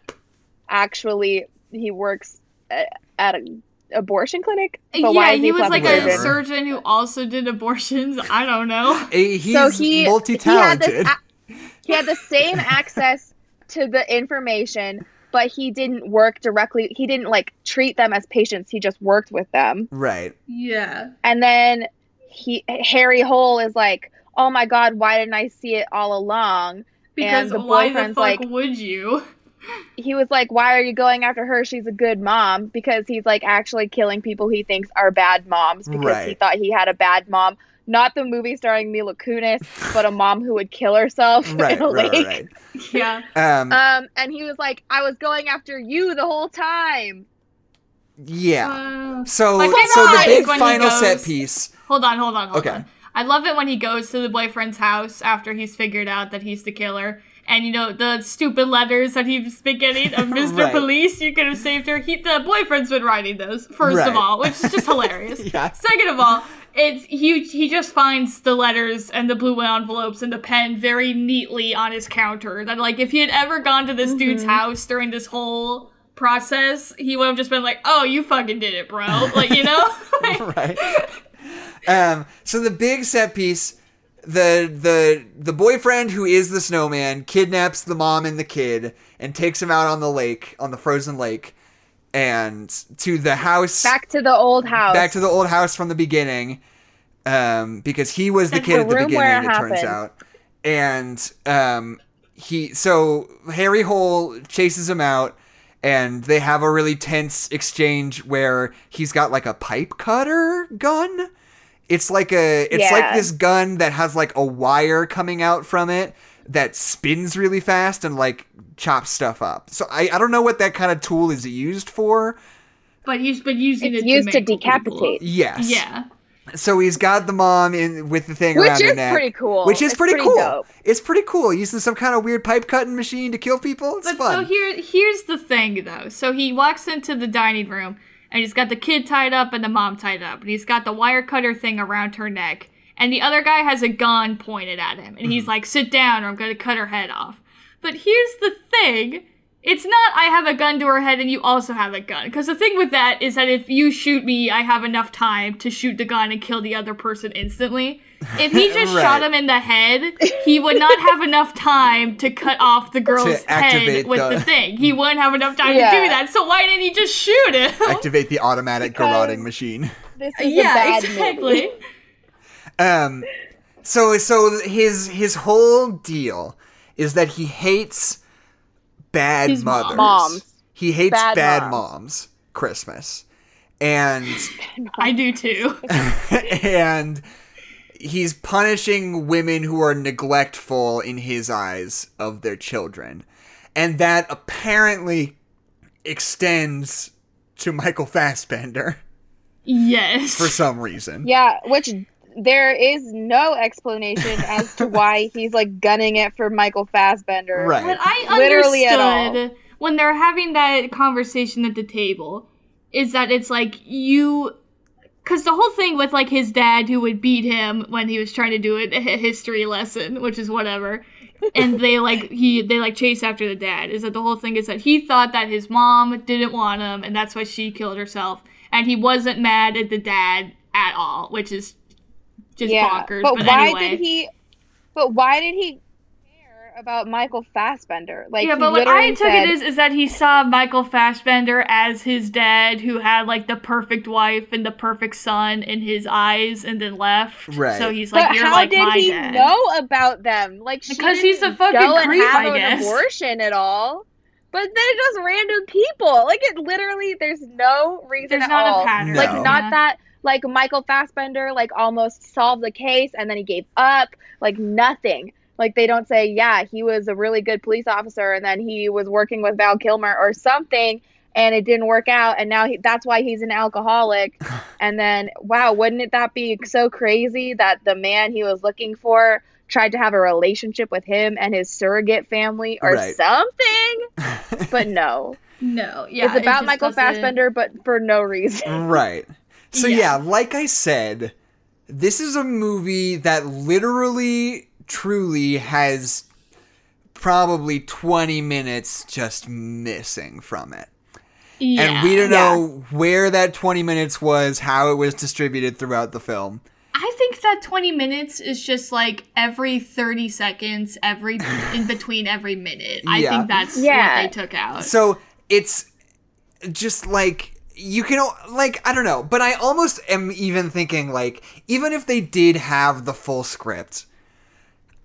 Actually, he works at, at an abortion clinic. But yeah, why is he was like plastic a surgeon who also did abortions. I don't know. Eh, he's so he multi He had, this, he had the same access to the information but he didn't work directly. He didn't like treat them as patients. He just worked with them. Right. Yeah. And then he Harry Hole is like, "Oh my god, why didn't I see it all along?" Because the why the fuck like- would you? He was like, "Why are you going after her? She's a good mom." Because he's like actually killing people he thinks are bad moms because he thought he had a bad mom. Not the movie starring Mila Kunis, but a mom who would kill herself Right. in a Right. lake. Right. Yeah. Um. Um, and he was like, "I was going after you the whole time." yeah. Uh, So, my favorite so the big is when he final set piece. hold on, hold on, hold Okay. on. I love it when he goes to the boyfriend's house after he's figured out that he's the killer. And you know the stupid letters that he's been getting of Mr. Right. Police, you could have saved her. He, the boyfriend's been writing those first Right. of all, which is just hilarious. Yeah. Second of all, it's he he just finds the letters and the blue envelopes and the pen very neatly on his counter. That like if he had ever gone to this dude's house during this whole process, he would have just been like, "Oh, you fucking did it, bro!" Like you know. Like, right. Um, so the big set piece, the the the boyfriend who is the snowman kidnaps the mom and the kid and takes him out on the lake, on the frozen lake, and to the house Back to the old house. back to the old house from the beginning, um, because he was the kid the at the beginning. it It turns out, and um, he so Harry Hole chases him out. And they have a really tense exchange where he's got like a pipe cutter gun. It's like a it's like this gun that has like a wire coming out from it that spins really fast and like chops stuff up. So I, I don't know what that kind of tool is used for. But he's been using It's it used to mangle decapitate. Yes. Yeah. So he's got the mom in with the thing Which around her is neck, pretty cool. Which is It's pretty, pretty cool. dope. It's pretty cool. Using some kind of weird pipe cutting machine to kill people. It's But fun. so here here's the thing though. So he walks into the dining room and he's got the kid tied up and the mom tied up. And he's got the wire cutter thing around her neck. And the other guy has a gun pointed at him. And he's mm-hmm. like, sit down or I'm gonna cut her head off. But here's the thing. It's not I have a gun to her head and you also have a gun. Because the thing with that is that if you shoot me, I have enough time to shoot the gun and kill the other person instantly. If he just Right. shot him in the head, he would not have enough time to cut off the girl's head with the- the... thing. He wouldn't have enough time Yeah. to do that. So why didn't he just shoot him? Activate the automatic Because- garroting machine. This is a yeah, bad exactly. movie. Um, so so his his whole deal is that he hates bad His mothers. Moms. He hates bad, Bad moms. moms. Christmas, and I do too. and he's punishing women who are neglectful in his eyes of their children, and that apparently extends to Michael Fassbender Yes. for some reason. Yeah, which there is no explanation as to why he's like gunning it for Michael Fassbender. Right. What I Literally at all. understood when they're having that conversation at the table is that it's like you because the whole thing with like his dad who would beat him when he was trying to do a a history lesson which is whatever and they like he they like chase after the dad is that the whole thing is that he thought that his mom didn't want him and that's why she killed herself and he wasn't mad at the dad at all which is just yeah, bonkers but, but, why anyway did he? But why did he care about Michael Fassbender? Like, yeah, but what I took said, it is is that he saw Michael Fassbender as his dad, who had like the perfect wife and the perfect son in his eyes, and then left. Right. So he's like, but "You're how like did my he dad." know about them? Like, she Because he's didn't a fucking go and creep, have I an guess. abortion at all. But they're just random people. Like, it literally, there's no reason There's at not all. a pattern. No. Like, not that like Michael Fassbender like almost solved the case and then he gave up. Like nothing. Like they don't say, yeah, he was a really good police officer and then he was working with Val Kilmer or something and it didn't work out and now he, that's why he's an alcoholic. and then wow, wouldn't it that be so crazy that the man he was looking for tried to have a relationship with him and his surrogate family or Right. something? but no. No, yeah, it's about just Michael doesn't- Fassbender but for no reason. Right. So yeah. Yeah. like I said, this is a movie that literally truly has probably 20 minutes just missing from it. Yeah. And we don't Yeah. know where that 20 minutes was, how it was distributed throughout the film. I think think that 20 minutes is just like every 30 seconds, every in between every minute. I Yeah. think that's Yeah. what they took out. So it's just like you can like I don't know, but I almost am even thinking like even if they did have the full script,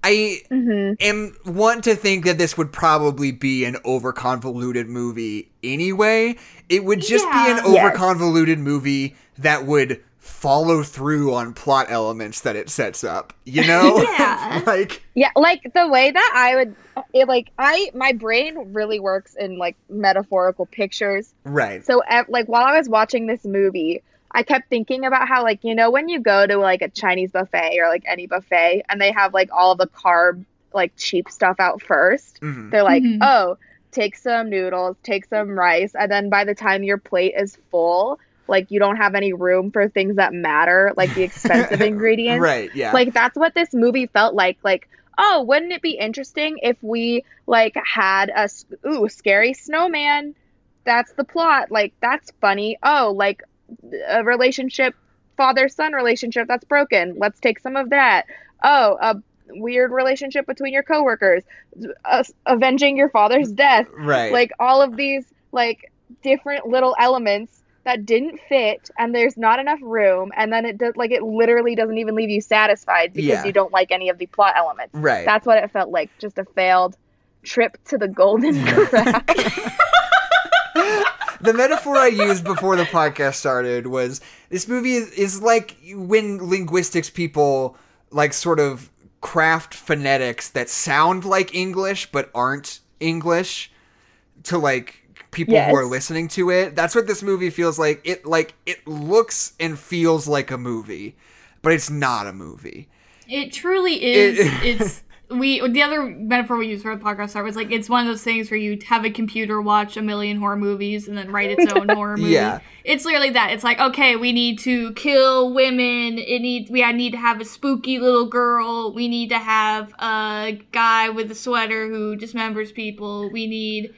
I mm-hmm. am want to think that this would probably be an over convoluted movie anyway. It would just be an Yeah. over Yes. convoluted movie that would follow through on plot elements that it sets up. You know? Yeah. like Yeah, like the way that I would, it, like I, my brain really works in like metaphorical pictures. right. So, like while I was watching this movie, I kept thinking about how, like, you know, when you go to like a Chinese buffet or like any buffet, and they have like all the carb, like cheap stuff out 1st Mhm. they're like, Mhm. oh, take some noodles, take some rice, and then by the time your plate is full, like you don't have any room for things that matter, like the expensive ingredients. Right, yeah. Like that's what this movie felt like. Like, oh, wouldn't it be interesting if we like had a ooh scary snowman? That's the plot. Like that's funny. Oh, like a relationship, father son relationship that's broken. Let's take some of that. Oh, a weird relationship between your coworkers, uh, avenging your father's death. right. Like all of these like different little elements that didn't fit and there's not enough room and then it does like it literally doesn't even leave you satisfied because Yeah. you don't like any of the plot elements. right. That's what it felt like, just a failed trip to the golden crack. the metaphor I used before the podcast started was this movie is, is like when linguistics people like sort of craft phonetics that sound like English but aren't English to like people who are listening to it. That's what this movie feels like. It like it looks and feels like a movie, but it's not a movie. It truly is. It- it's we. The other metaphor we used for the podcast start was like it's one of those things where you have a computer watch a million horror movies and then write its own horror movie. Yeah. It's literally that. It's like okay, we need to kill women. It needs we I need to have a spooky little girl. We need to have a guy with a sweater who dismembers people. We need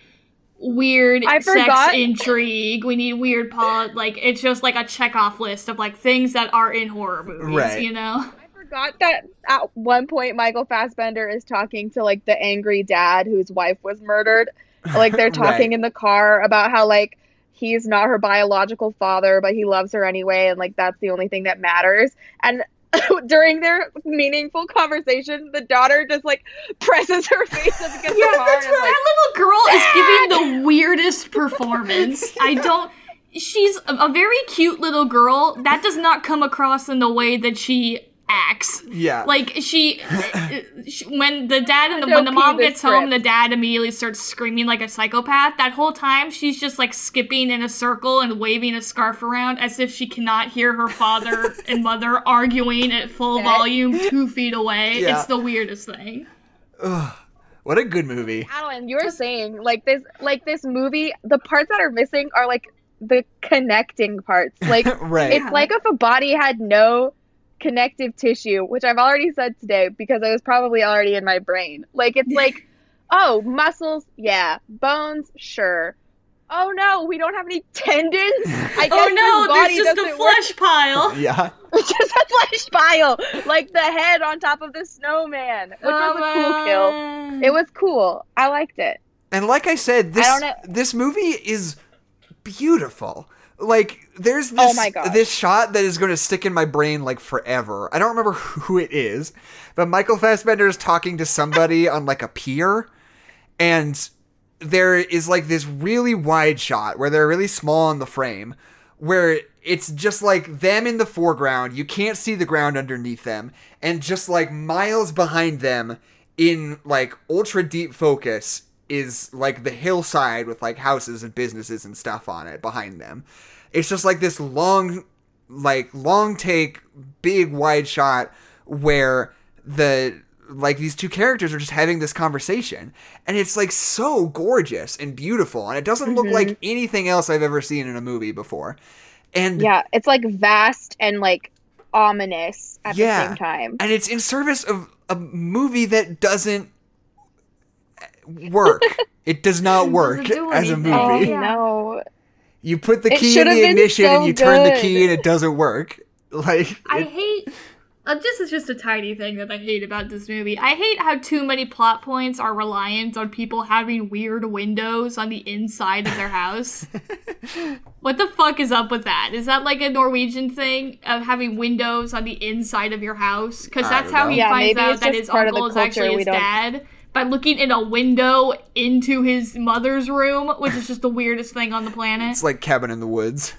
weird I sex forgot- intrigue. We need weird pot. Like it's just like a check off list of like things that are in horror movies. Right. You know. I forgot that at one point Michael Fassbender is talking to like the angry dad whose wife was murdered. Like they're talking Right. in the car about how like he's not her biological father, but he loves her anyway, and like that's the only thing that matters. And during their meaningful conversation, the daughter just like presses her face up against Yeah, the car that's and is like, that little girl is giving the weirdest performance. I don't. She's a, a very cute little girl. That does not come across in the way that she acts. Yeah. Like she, she when the dad and the, when the mom key, the gets home, the dad immediately starts screaming like a psychopath. That whole time, she's just like skipping in a circle and waving a scarf around as if she cannot hear her father and mother arguing at full Yeah. volume two feet away. Yeah. It's the weirdest thing. Ugh. what a good movie. Alan, you were saying like this, like this movie. The parts that are missing are like the connecting parts. Like right. it's like if a body had no connective tissue, which I've already said today because it was probably already in my brain. Like it's like, oh, muscles, yeah, bones, sure. Oh no, we don't have any tendons. I oh, guess Oh no, this body there's just a doesn't work. flesh pile. yeah. It's just a flesh pile, like the head on top of the snowman, which was a oh, cool kill. It was cool. I liked it. And like I said, this don't this movie is beautiful. Like there's oh this Oh my gosh. this shot that is going to stick in my brain like forever. I don't remember who it is, but Michael Fassbender is talking to somebody on like a pier and there is like this really wide shot where they're really small in the frame where it's just like them in the foreground you can't see the ground underneath them and just like miles behind them in like ultra deep focus is like the hillside with like houses and businesses and stuff on it behind them it's just like this long like long take big wide shot where the like these two characters are just having this conversation and it's like so gorgeous and beautiful and it doesn't look like mm-hmm. anything else i've ever seen in a movie before and Yeah, it's like vast and like ominous at Yeah. the same time. and it's in service of a movie that doesn't work it does not work do as a movie Oh Yeah. no. You put the It key in the been ignition and so you turn the key and it doesn't work like I it- hate uh, this is just a tiny thing that I hate about this movie. I hate how too many plot points are reliant on people having weird windows on the inside of their house. what the fuck is up with that? Is that like a Norwegian thing of having windows on the inside of your house? Because that's how know. he Yeah, finds out that his part of the uncle is actually we his don't- dad by looking in a window into his mother's room, which is just the weirdest thing on the planet. It's like Cabin in the Woods.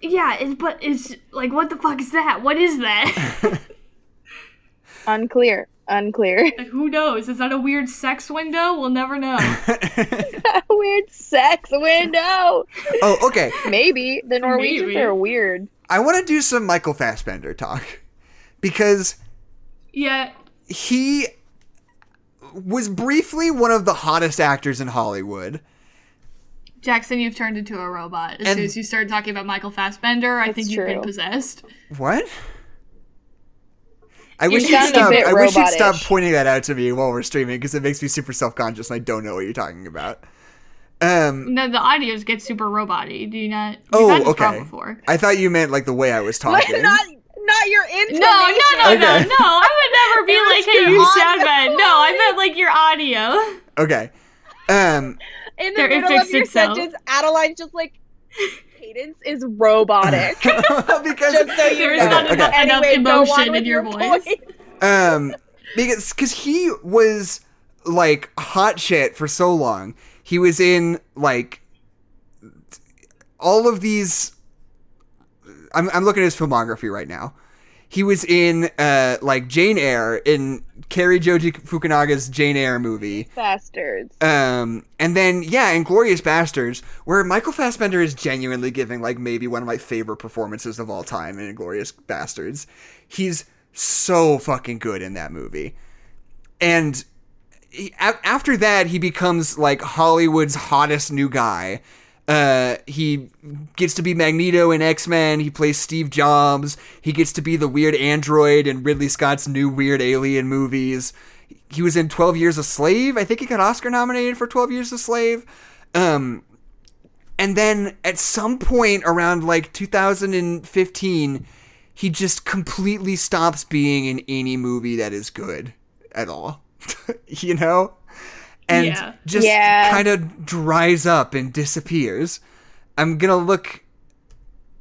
Yeah, it, but it's like, what the fuck is that? What is that? Unclear. Unclear. Like, who knows? Is that a weird sex window? We'll never know. weird sex window. oh, okay. Maybe the Norwegians Maybe. are weird. I want to do some Michael Fassbender talk because yeah, he was briefly one of the hottest actors in Hollywood. Jackson, you've turned into a robot. As And- soon as you started talking about Michael Fassbender, I That's think you've been possessed. What? I wish you'd stop. bit I wish you'd stop pointing that out to me while we're streaming because it makes me super self conscious and I don't know what you're talking about. Um. No, the audios get super robot-y. Do you not? Oh, had okay. Before. I thought you meant like the way I was But talking. not not your intonation. No, no, no, no, Okay. no. I would never be like, hey, your you sound bad. No, I meant like your audio. Okay. Um. In the middle of your itself. sentence, Adeline's just like cadence is robotic. because just so you There is know. not Okay, enough, Anyway, emotion in your your voice. point. um because because he was like hot shit for so long. He was in like all of these. I'm I'm looking at his filmography right now. He was in uh like Jane Eyre in Cary Joji Fukunaga's Jane Eyre movie. Bastards. Um, and then yeah, in Glorious Bastards, where Michael Fassbender is genuinely giving like maybe one of my favorite performances of all time in Glorious Bastards. He's so fucking good in that movie, and he, a- after that he becomes like Hollywood's hottest new guy. Uh, he gets to be Magneto in X Men. He plays Steve Jobs. He gets to be the weird android in Ridley Scott's new weird alien movies. He was in 12 Years a Slave. I think he got Oscar nominated for 12 Years a Slave. Um, and then at some point around like 2015, he just completely stops being in any movie that is good at all. you know? And Yeah. just Yeah. kind of dries up and disappears. I'm going to look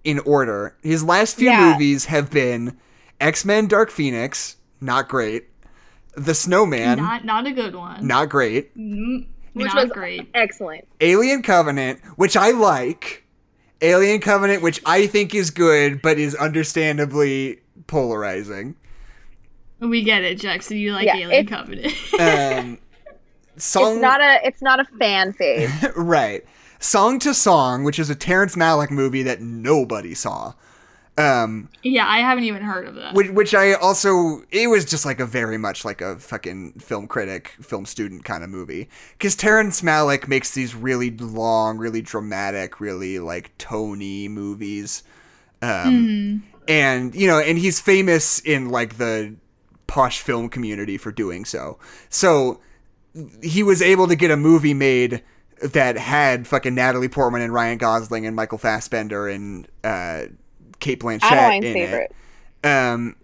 in order. His last few Yeah. movies have been X Men Dark Phoenix, not great. The Snowman, not, Not, not a good one. Not great. Which not was great. excellent. Alien Covenant, which I like. Alien Covenant, which I think is good, but is understandably polarizing. We get it, Jackson. You like Yeah, Alien it's- Covenant. Um, song, It's not a it's not a fan fave. right. Song to Song, which is a Terrence Malick movie that nobody saw. Um, yeah, I haven't even heard of that. which, which I also it was just like a very much like a fucking film critic, film student kind of movie. Because Terrence Malick makes these really long, really dramatic, really like Tony movies, um, and you know, and he's famous in like the posh film community for doing so. So he was able to get a movie made that had fucking Natalie Portman and Ryan Gosling and Michael Fassbender and uh, Cate Blanchett Adeline's in favorite. it um,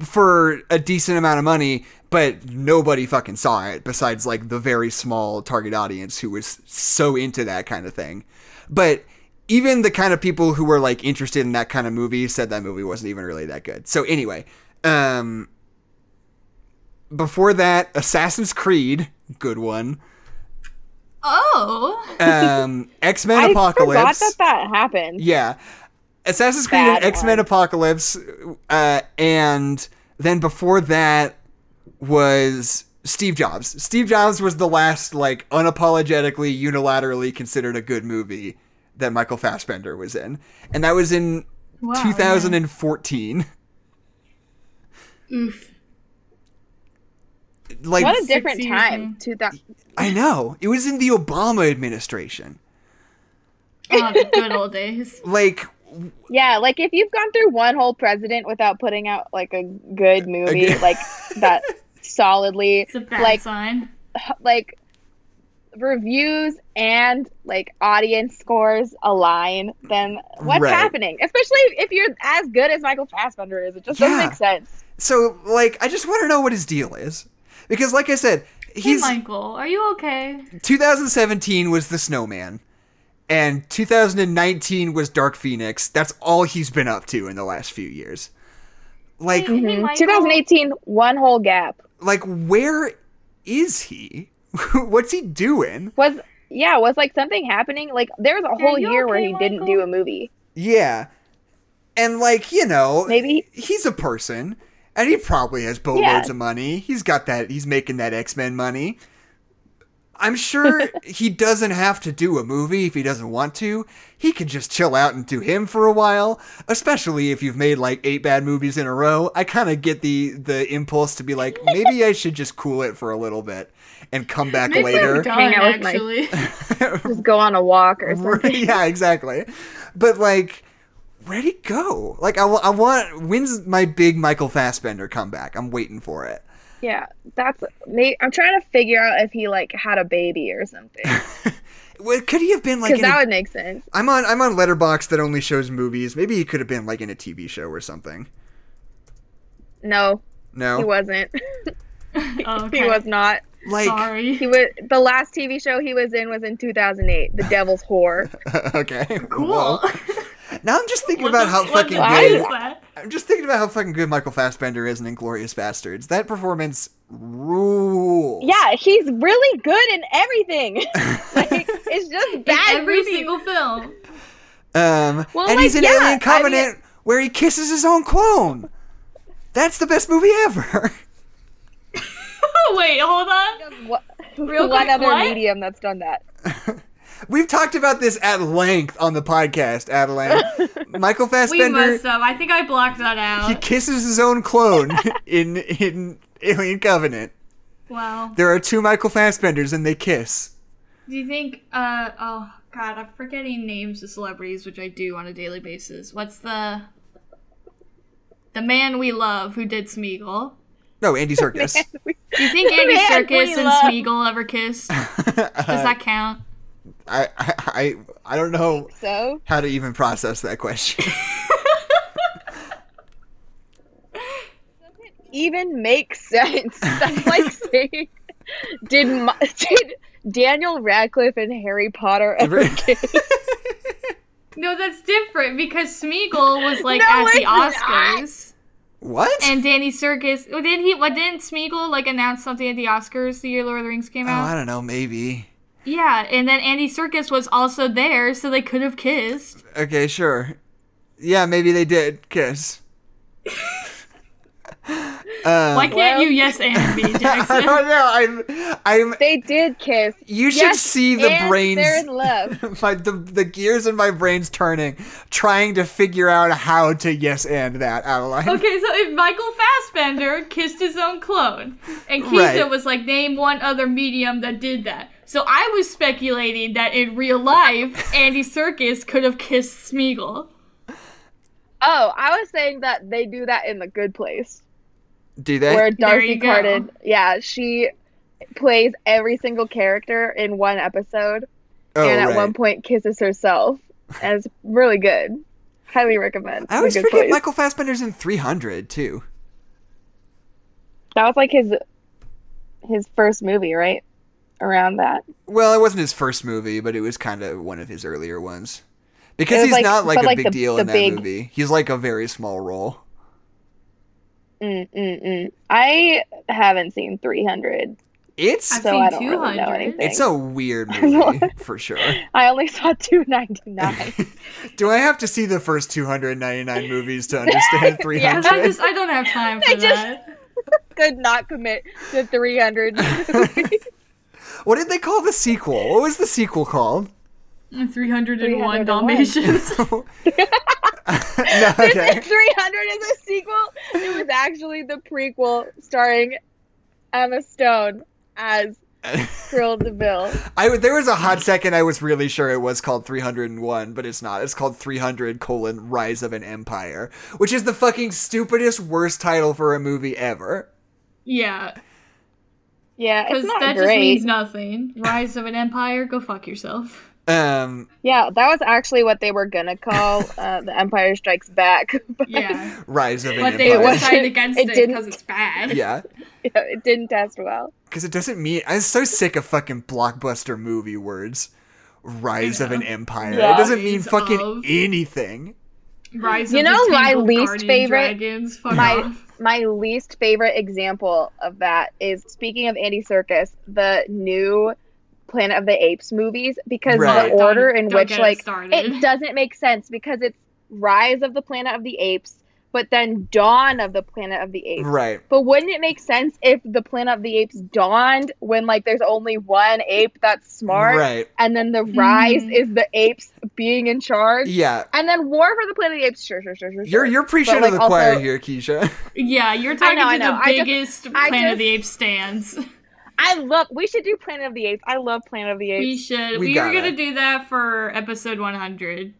for a decent amount of money, but nobody fucking saw it besides like the very small target audience who was so into that kind of thing. But even the kind of people who were like interested in that kind of movie said that movie wasn't even really that good. So anyway, um, before that, Assassin's Creed, good one. oh, Um, X Men Apocalypse. I forgot that that happened. Yeah. Assassin's Creed Bad and X Men. Apocalypse. Uh, and then before that was Steve Jobs. Steve Jobs was the last, like, unapologetically, unilaterally considered a good movie that Michael Fassbender was in. And that was in wow, 2014. Oof. Like, what a different Six time. ago. Two thousand. I know. It was in the Obama administration. Oh, the good old days. Like, Yeah, like if you've gone through one whole president without putting out like a good movie, Okay. like that solidly, It's a bad like sign. like reviews and like audience scores align, then what's Right. happening? Especially if you're as good as Michael Fassbender is, it just doesn't make sense. So, like, I just want to know what his deal is. Because, like I said, he's Hey, he's Michael, are you okay? 2017 was The Snowman, and 2019 was Dark Phoenix. That's all he's been up to in the last few years. Like, Hey, Mhm. Michael. 2018, one whole gap. like, where is he? What's he doing? Was yeah, was like something happening? Like there was a whole you year where okay, he didn't do a movie. Yeah, and like, you know, Maybe he's a person, and he probably has boatloads Yeah. of money. He's got that. He's making that X Men money. I'm sure he doesn't have to do a movie if he doesn't want to. He can just chill out and do him for a while, especially if you've made like eight bad movies in a row. I kind of get the the impulse to be like, maybe I should just cool it for a little bit and come back Maybe later. I'm done, Hang out with my- actually. just go on a walk or something. yeah, exactly. But like, where'd he go? Like, I, I want. When's my big Michael Fassbender comeback? I'm waiting for it. Yeah, that's. May, I'm trying to figure out if he like had a baby or something, Could he have been like? because In that a, would make sense. I'm on. I'm on Letterboxd that only shows movies. Maybe he could have been like in a TV show or something. No, No, he wasn't. Oh, okay. he was not. like Sorry. He was the last TV show he was in was in 2008, The Devil's Whore. okay, Cool. Whoa. Now I'm just thinking What about the- how fucking good. is that? I'm just thinking about how fucking good Michael Fassbender is in Inglourious Basterds. That performance rules. Yeah, he's really good in everything. like it's just In bad every movies. single film. Um, Well, and like, he's in yeah, Alien I Covenant where he kisses his own clone. That's the best movie ever. Wait, hold on. What, Real what quick, other what? medium that's done that? We've talked about this at length on the podcast, Adeline. Michael Fassbender. We Fassbender, messed up. I think I blocked that out. he kisses his own clone in in Alien Covenant. Wow. There are two Michael Fassbenders and they kiss. Do you think, uh, oh, God, I'm forgetting names of celebrities, which I do on a daily basis. What's the. The man we love who did Smeagol? No, Andy Serkis. Do you think Andy Man Serkis and love. Smeagol ever kissed? Does that count? I, I I I don't know So how to even process that question. even make sense. That's like saying, did Ma- did Daniel Radcliffe and Harry Potter ever kiss? No, that's different because Smeagol was like No, at the it's not. Oscars, what? and Andy Serkis. Oh, did he? What didn't Smeagol like announce something at the Oscars the year Lord of the Rings came out? oh, out? I don't know, maybe. Yeah, and then Andy Serkis was also there, so they could have kissed. Okay, sure. Yeah, maybe they did kiss. um, Why can't Well- you yes and me, I Jackson? don't know. I'm. I'm. They did kiss. You should Yes, see the and brains. They're in love. my the, the gears in my brain's turning, trying to figure out how to yes and that, Adeline. Okay, so if Michael Fassbender kissed his own clone, and Keisha Right. was like, name one other medium that did that. So I was speculating that in real life, Andy Serkis could have kissed Smeagol. Oh, I was saying that they do that in The Good Place, Do they? where There D'Arcy you go. Carden, yeah, she plays every single character in one episode, oh, and at right. one point kisses herself, and it's really good. Highly recommend. I always forget Place. Michael Fassbender's in 300 too. That was like his his first movie, right? Around that. Well, it wasn't his first movie, but it was kind of one of his earlier ones. Because he's like- not like a like big the- deal the in that big- movie. He's like a very small role. Mm, mm, mm. I haven't seen 300, It's I've so seen I don't really know anything. it's a weird movie for sure. I only saw 299. Do I have to see the first 299 movies to understand 300? Yeah, I just I don't have time for I just- Could not commit to 300. What did they call the sequel? What was the sequel called? 301 301. Dalmatians. no, okay. 300 is a sequel. It was actually the prequel starring Emma Stone as Cruella de Vil. I there was a hot second I was really sure it was called 301, but it's not. It's called 300 colon Rise of an Empire, which is the fucking stupidest worst title for a movie ever. yeah. Yeah, Because that great. just means nothing. Rise of an Empire, go fuck yourself. Um, Yeah, that was actually what they were gonna call uh, the Empire Strikes Back. Yeah. Rise of an Empire. But they Empire. decided against It it didn't- because it's bad. yeah, it didn't test well. because it doesn't mean. I'm so sick of fucking blockbuster movie words. Rise of an Empire. Yeah. It doesn't mean fucking of- anything. Rise You of know the my least Guardian favorite- Dragons. Fuck my off. my least favorite example of that is speaking of Andy Serkis, the new Planet of the Apes movies because Right. the order in Don't which get it like it doesn't make sense because it's Rise of the Planet of the Apes, but then Dawn of the Planet of the Apes. Right. But wouldn't it make sense if the Planet of the Apes dawned when like there's only one ape that's smart, Right. and then the rise Mhm. is the apes being in charge, Yeah. and then War for the Planet of the Apes. Sure, sure, sure, sure. You're you're preaching like, to the choir also- here, Keisha. Yeah, you're talking know, I to know. the I just- biggest I Planet of the Apes stands. I love. We should do Planet of the Apes. I love Planet of the Apes. We should. We We, were gotta. gonna do that for episode 100.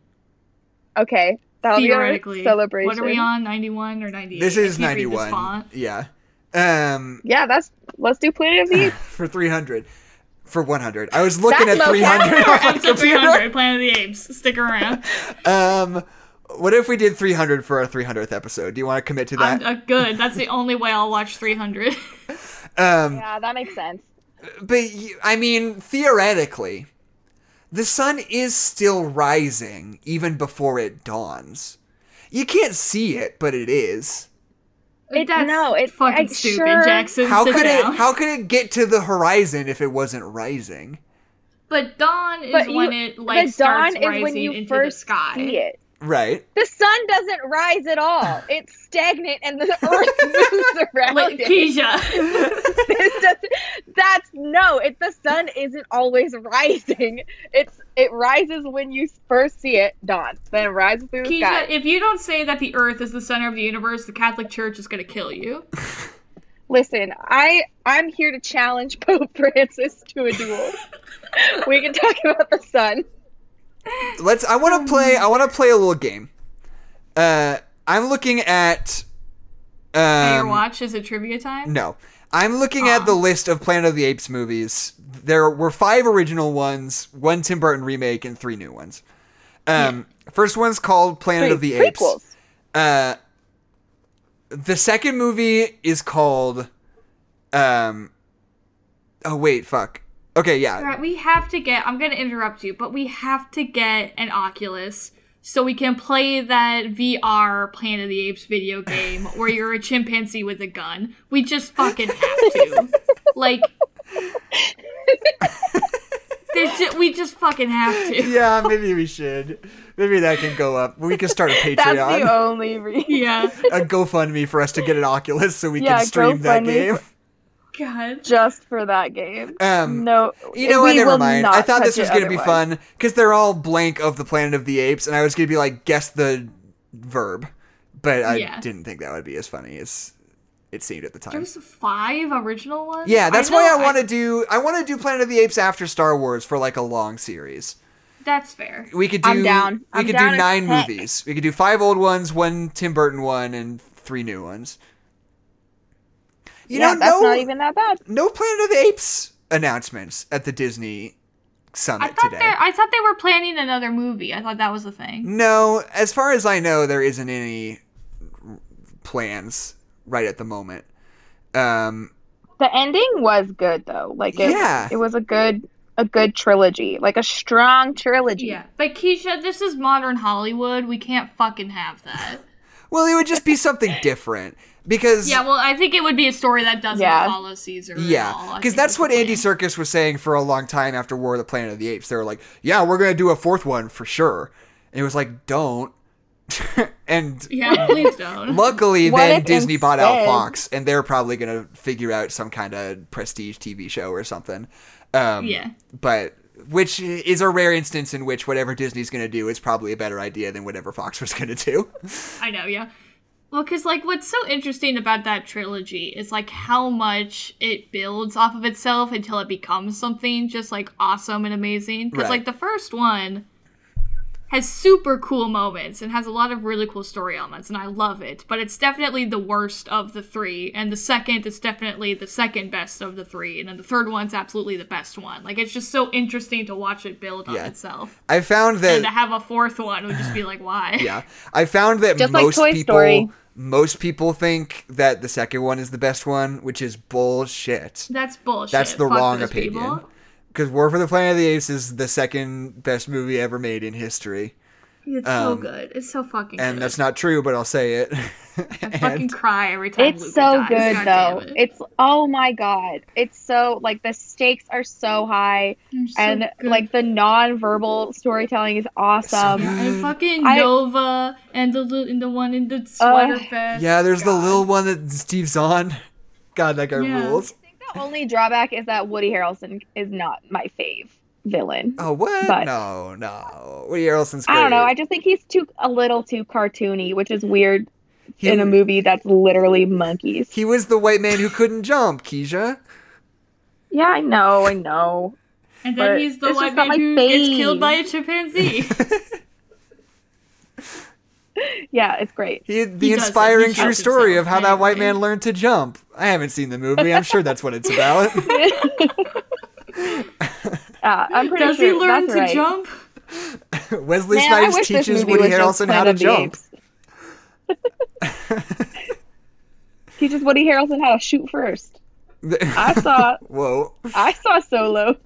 Okay, that'll be Theoretically. celebration. What are we on? 91 or 98? This is can't read this 91. Yeah. Um Yeah, that's. Let's do Planet of the Apes. for 300. For 100. I was looking That's at 300 okay. on my Episode computer. 300, Planet of the Apes. Stick around. Um what if we did 300 for our 300th episode? Do you want to commit to I'm that? uh, good. That's the only way I'll watch 300. Um yeah, that makes sense. but I mean theoretically the sun is still rising even before it dawns. You can't see it, but it is. It- That's no, it- fucking I- stupid, sure. Jackson. How could down. it how could it get to the horizon if it wasn't rising? But dawn is But you- when it like starts dawn is rising when you into first the sky. see it. Right. The sun doesn't rise at all. It's stagnant, and the Earth moves around Like, it. Keisha. This doesn't- that's no. It the sun isn't always rising. It's it rises when you first see it, dawn. Then it rises through the Keisha, sky. if you don't say that the Earth is the center of the universe, the Catholic Church is gonna kill you. Listen, I I'm here to challenge Pope Francis to a duel. we can talk about the sun. Let's. I want to play. I want to play a little game. Uh, I'm looking at. Hey, your Um, watch is it trivia time? no, I'm looking at the list of Planet of the Apes movies. There were five original ones, one Tim Burton remake, and three new ones. Um, first one's called Planet of the Apes. Prequels. Uh, the second movie is called. Um. Oh wait, fuck. Okay, yeah. Alright, we have to get. I'm gonna interrupt you, but we have to get an Oculus so we can play that VR Planet of the Apes video game where you're a chimpanzee with a gun. We just fucking have to. like, there's ju- we just fucking have to. Yeah, maybe we should. Maybe that can go up. We can start a Patreon. That's Patreon. the only reason. Yeah. a GoFundMe for us to get an Oculus so we Yeah, can stream that GoFundMe. game. God. Just for that game. Um, No, you know what? Never mind. I thought this was gonna be fun because they're all blank of the Planet of the Apes, and I was gonna be like, guess the verb, but I Yeah. didn't think that would be as funny as it seemed at the time. There's five original ones. Yeah, that's why know I want to do. I want to do Planet of the Apes after Star Wars for like a long series. That's fair. We could do. I'm down. We I'm could down do nine heck. movies. We could do five old ones, one Tim Burton one, and three new ones. You yeah, know, that's no, not even that bad. no Planet of the Apes announcements at the Disney I Summit thought today. I thought they were planning another movie. I thought that was the thing. No, as far as I know, there isn't any plans right at the moment. Um, The ending was good though. Like it, Yeah. it was a good a good trilogy, like a strong trilogy. Yeah, but Keisha, this is modern Hollywood. We can't fucking have that. well, it would just be something different because Yeah, well, I think it would be a story that doesn't Yeah. follow Caesar. Yeah, because that's what Andy Serkis was saying for a long time after War of the Planet of the Apes. They were like, "Yeah, we're gonna do a fourth one for sure," and it was like, "Don't." and Yeah, please don't. luckily, then if Disney bought out Fox, and they're probably gonna figure out some kind of prestige TV show or something. Um, Yeah. but which is a rare instance in which whatever Disney's gonna do is probably a better idea than whatever Fox was gonna do. I know, yeah. Well, because like what's so interesting about that trilogy is like how much it builds off of itself until it becomes something just like awesome and amazing. Because Right. like the first one has super cool moments and has a lot of really cool story elements, and I love it. But it's definitely the worst of the three, and the second is definitely the second best of the three, and then the third one's absolutely the best one. Like it's just so interesting to watch it build on itself, I found that and to have a fourth one would just be like, why? yeah, I found that Just like most Toy people Story. Most people think that the second one is the best one, which is bullshit. That's bullshit. That's the Fuck wrong those opinion. people. Because War for the Planet of the Apes is the second best movie ever made in history. It's so Um, good. It's so fucking And good. that's not true, but I'll say it. I fucking cry every time. It's Luca so dies. good God though. it. It's oh my god. It's so like the stakes are so high so and good. like the non-verbal storytelling is awesome. Yeah, and fucking I- Nova and the and the one in the sweater vest. yeah, there's the little one that Steve Zahn. God, that guy Yeah. rules. I think the only drawback is that Woody Harrelson is not my fave villain. Oh, what? But- no, no. Woody Harrelson's great. I don't know. I just think he's too a little too cartoony, which is weird he, in a movie that's literally monkeys. he was the white man who couldn't jump, Keisha. Yeah, I know, I know. And then But he's the white man my who gets killed by a chimpanzee. Yeah, it's great. He, the He does it. He inspiring true story himself of how that white man learned to jump. I haven't seen the movie. I'm sure that's what it's about. Uh, I'm pretty Does sure he learn that's to right. jump? Wesley Man, Snipes teaches Woody Harrelson how to Planet of the jump. Teaches Woody Harrelson how to shoot first. I saw Whoa. I saw Solo.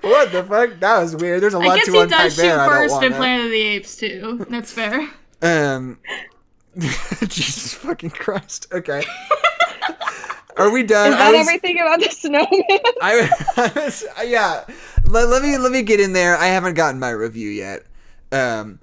What the fuck? That was weird. There's a lot guess to he unpack does shoot there. I don't first in Planet of the Apes too. That's fair. Um, Jesus fucking Christ. Okay. Are we done? Is I that was- everything about the snowman? I, I was, yeah. Let, let me let me get in there. I haven't gotten my review yet. Um,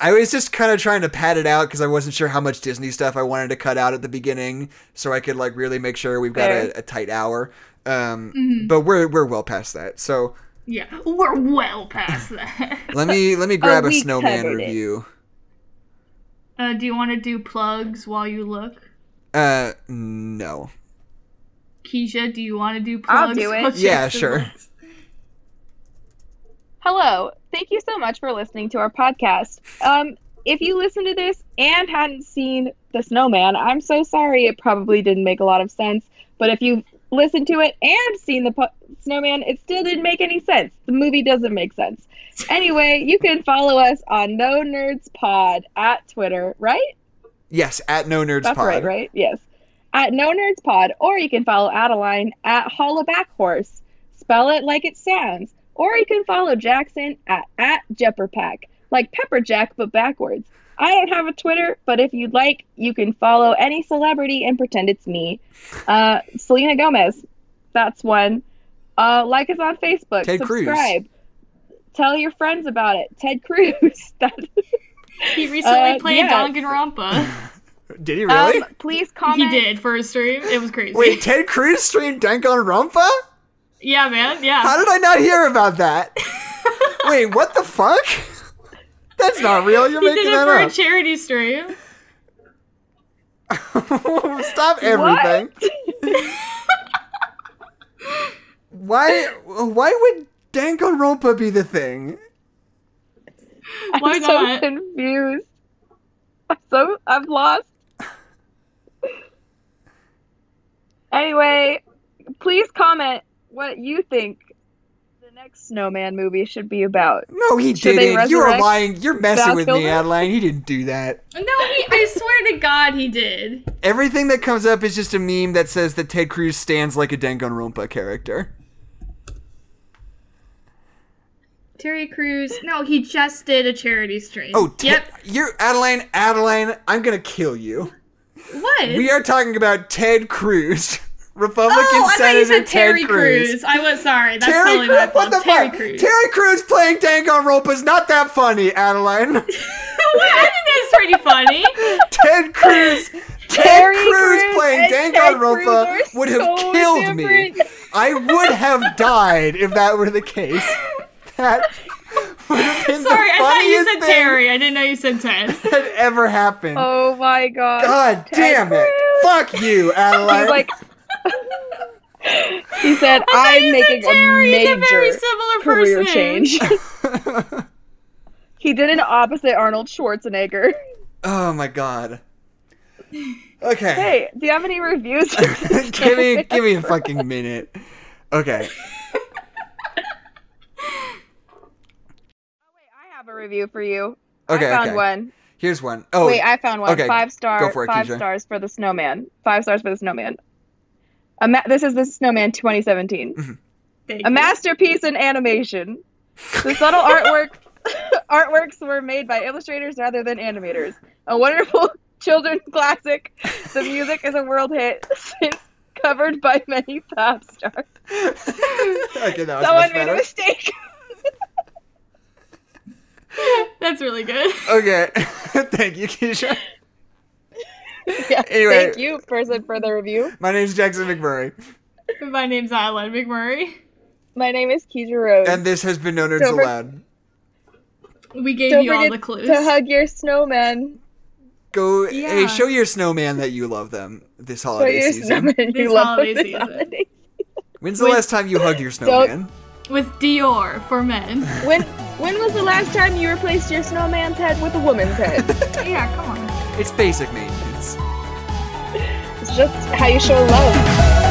I was just kind of trying to pad it out because I wasn't sure how much Disney stuff I wanted to cut out at the beginning, so I could like really make sure we've got a, a tight hour. Um, Mm-hmm. but we're we're well past that. So Yeah, we're well past that. let me let me grab a snowman review. Uh, do you want to do plugs while you look? Uh, no. Keisha, do you want to do plugs? I'll do it. while Yeah, sure. Hello. Thank you so much for listening to our podcast. Um, if you listen to this and hadn't seen The Snowman, I'm so sorry. It probably didn't make a lot of sense. But if you've listened to it and seen The po- Snowman, it still didn't make any sense. The movie doesn't make sense. Anyway, you can follow us on No Nerds Pod at Twitter, right? Yes, at No Nerds That's Pod. right, right? Yes. At No Nerds Pod, or you can follow Adeline at Hollaback Horse. Spell it like it sounds. Or you can follow Jackson at, at Jepperpack, like Pepper Jack, but backwards. I don't have a Twitter, but if you'd like, you can follow any celebrity and pretend it's me. Uh, Selena Gomez, that's one. Uh, like us on Facebook. Ted Cruz. subscribe. Tell your friends about it. Ted Cruz. That- He recently Uh, played yeah. Danganronpa. Did he really? um, please he did for a stream. It was crazy. Wait, Ted Cruz streamed Danganronpa? Yeah, man. Yeah. How did I not hear about that? Wait, what the fuck? That's not real. You're he did making it that for a charity stream. Stop everything. Why? Why would Danganronpa be the thing? Why I'm not? so confused. I'm so I'm lost. anyway, please comment what you think the next Snowman movie should be about. No, he Should they didn't. You're lying. You're messing Val with me, Kilmer? Adeline. He didn't do that. No, he, I swear to God, he did. Everything that comes up is just a meme that says that Ted Cruz stands like a Danganronpa character. Terry Crews. No, he just did a charity stream. Oh, Ted, yep. you're Adeline. Adeline, I'm gonna kill you. What? We are talking about Ted Cruz, Republican oh, I thought Senator you said Terry Ted Cruz. I was sorry. That's Terry totally Crews, my what the Terry fuck? Crews. Terry Crews playing Danganronpa is not that funny, Adeline. I think that's pretty funny. Ted Cruz, Ted Terry Cruz Crews playing Ted Cruz Danganronpa would have so killed me. I would have died if that were the case. That would have been Sorry, the I thought you said thing Terry. I didn't know you said Ted. that ever happened. Oh my god. God Ted damn it! Cruz. Fuck you, Adeline. He's like He said, I "I'm making said Terry, a they're very major similar career first change." he did an opposite Arnold Schwarzenegger. oh my god. Okay. Hey, do you have any reviews? give me give me a fucking minute. Okay. I have a review for you. Okay. I found okay. one. Here's one. Oh, Wait, I found one. okay. Five star. Go for it, five Keisha. stars for the snowman. Five stars for the snowman. A ma- this is the snowman 2017. Mm-hmm. A you. masterpiece in animation. The subtle artwork artworks were made by illustrators rather than animators. A wonderful children's classic. The music is a world hit since covered by many pop stars. okay, that was Someone made a mistake. That's really good. Okay. Thank you, Keisha. yeah, Anyway. Thank you, person, for the review. My name's Jackson McMurray, My name's Alan McMurray. My name is Keisha Rose. and this has been No Nerds Don't for- We gave Don't you all the clues. to hug your snowman. Go, hey, show your snowman that you love them this Show holiday your season. snowman. You This love holiday this season. holiday. When's the Wait. last time you hugged your snowman? With Dior for men. When when was the last time you replaced your snowman's head with a woman's head? yeah, come on. It's basic maintenance. it's just how you show love.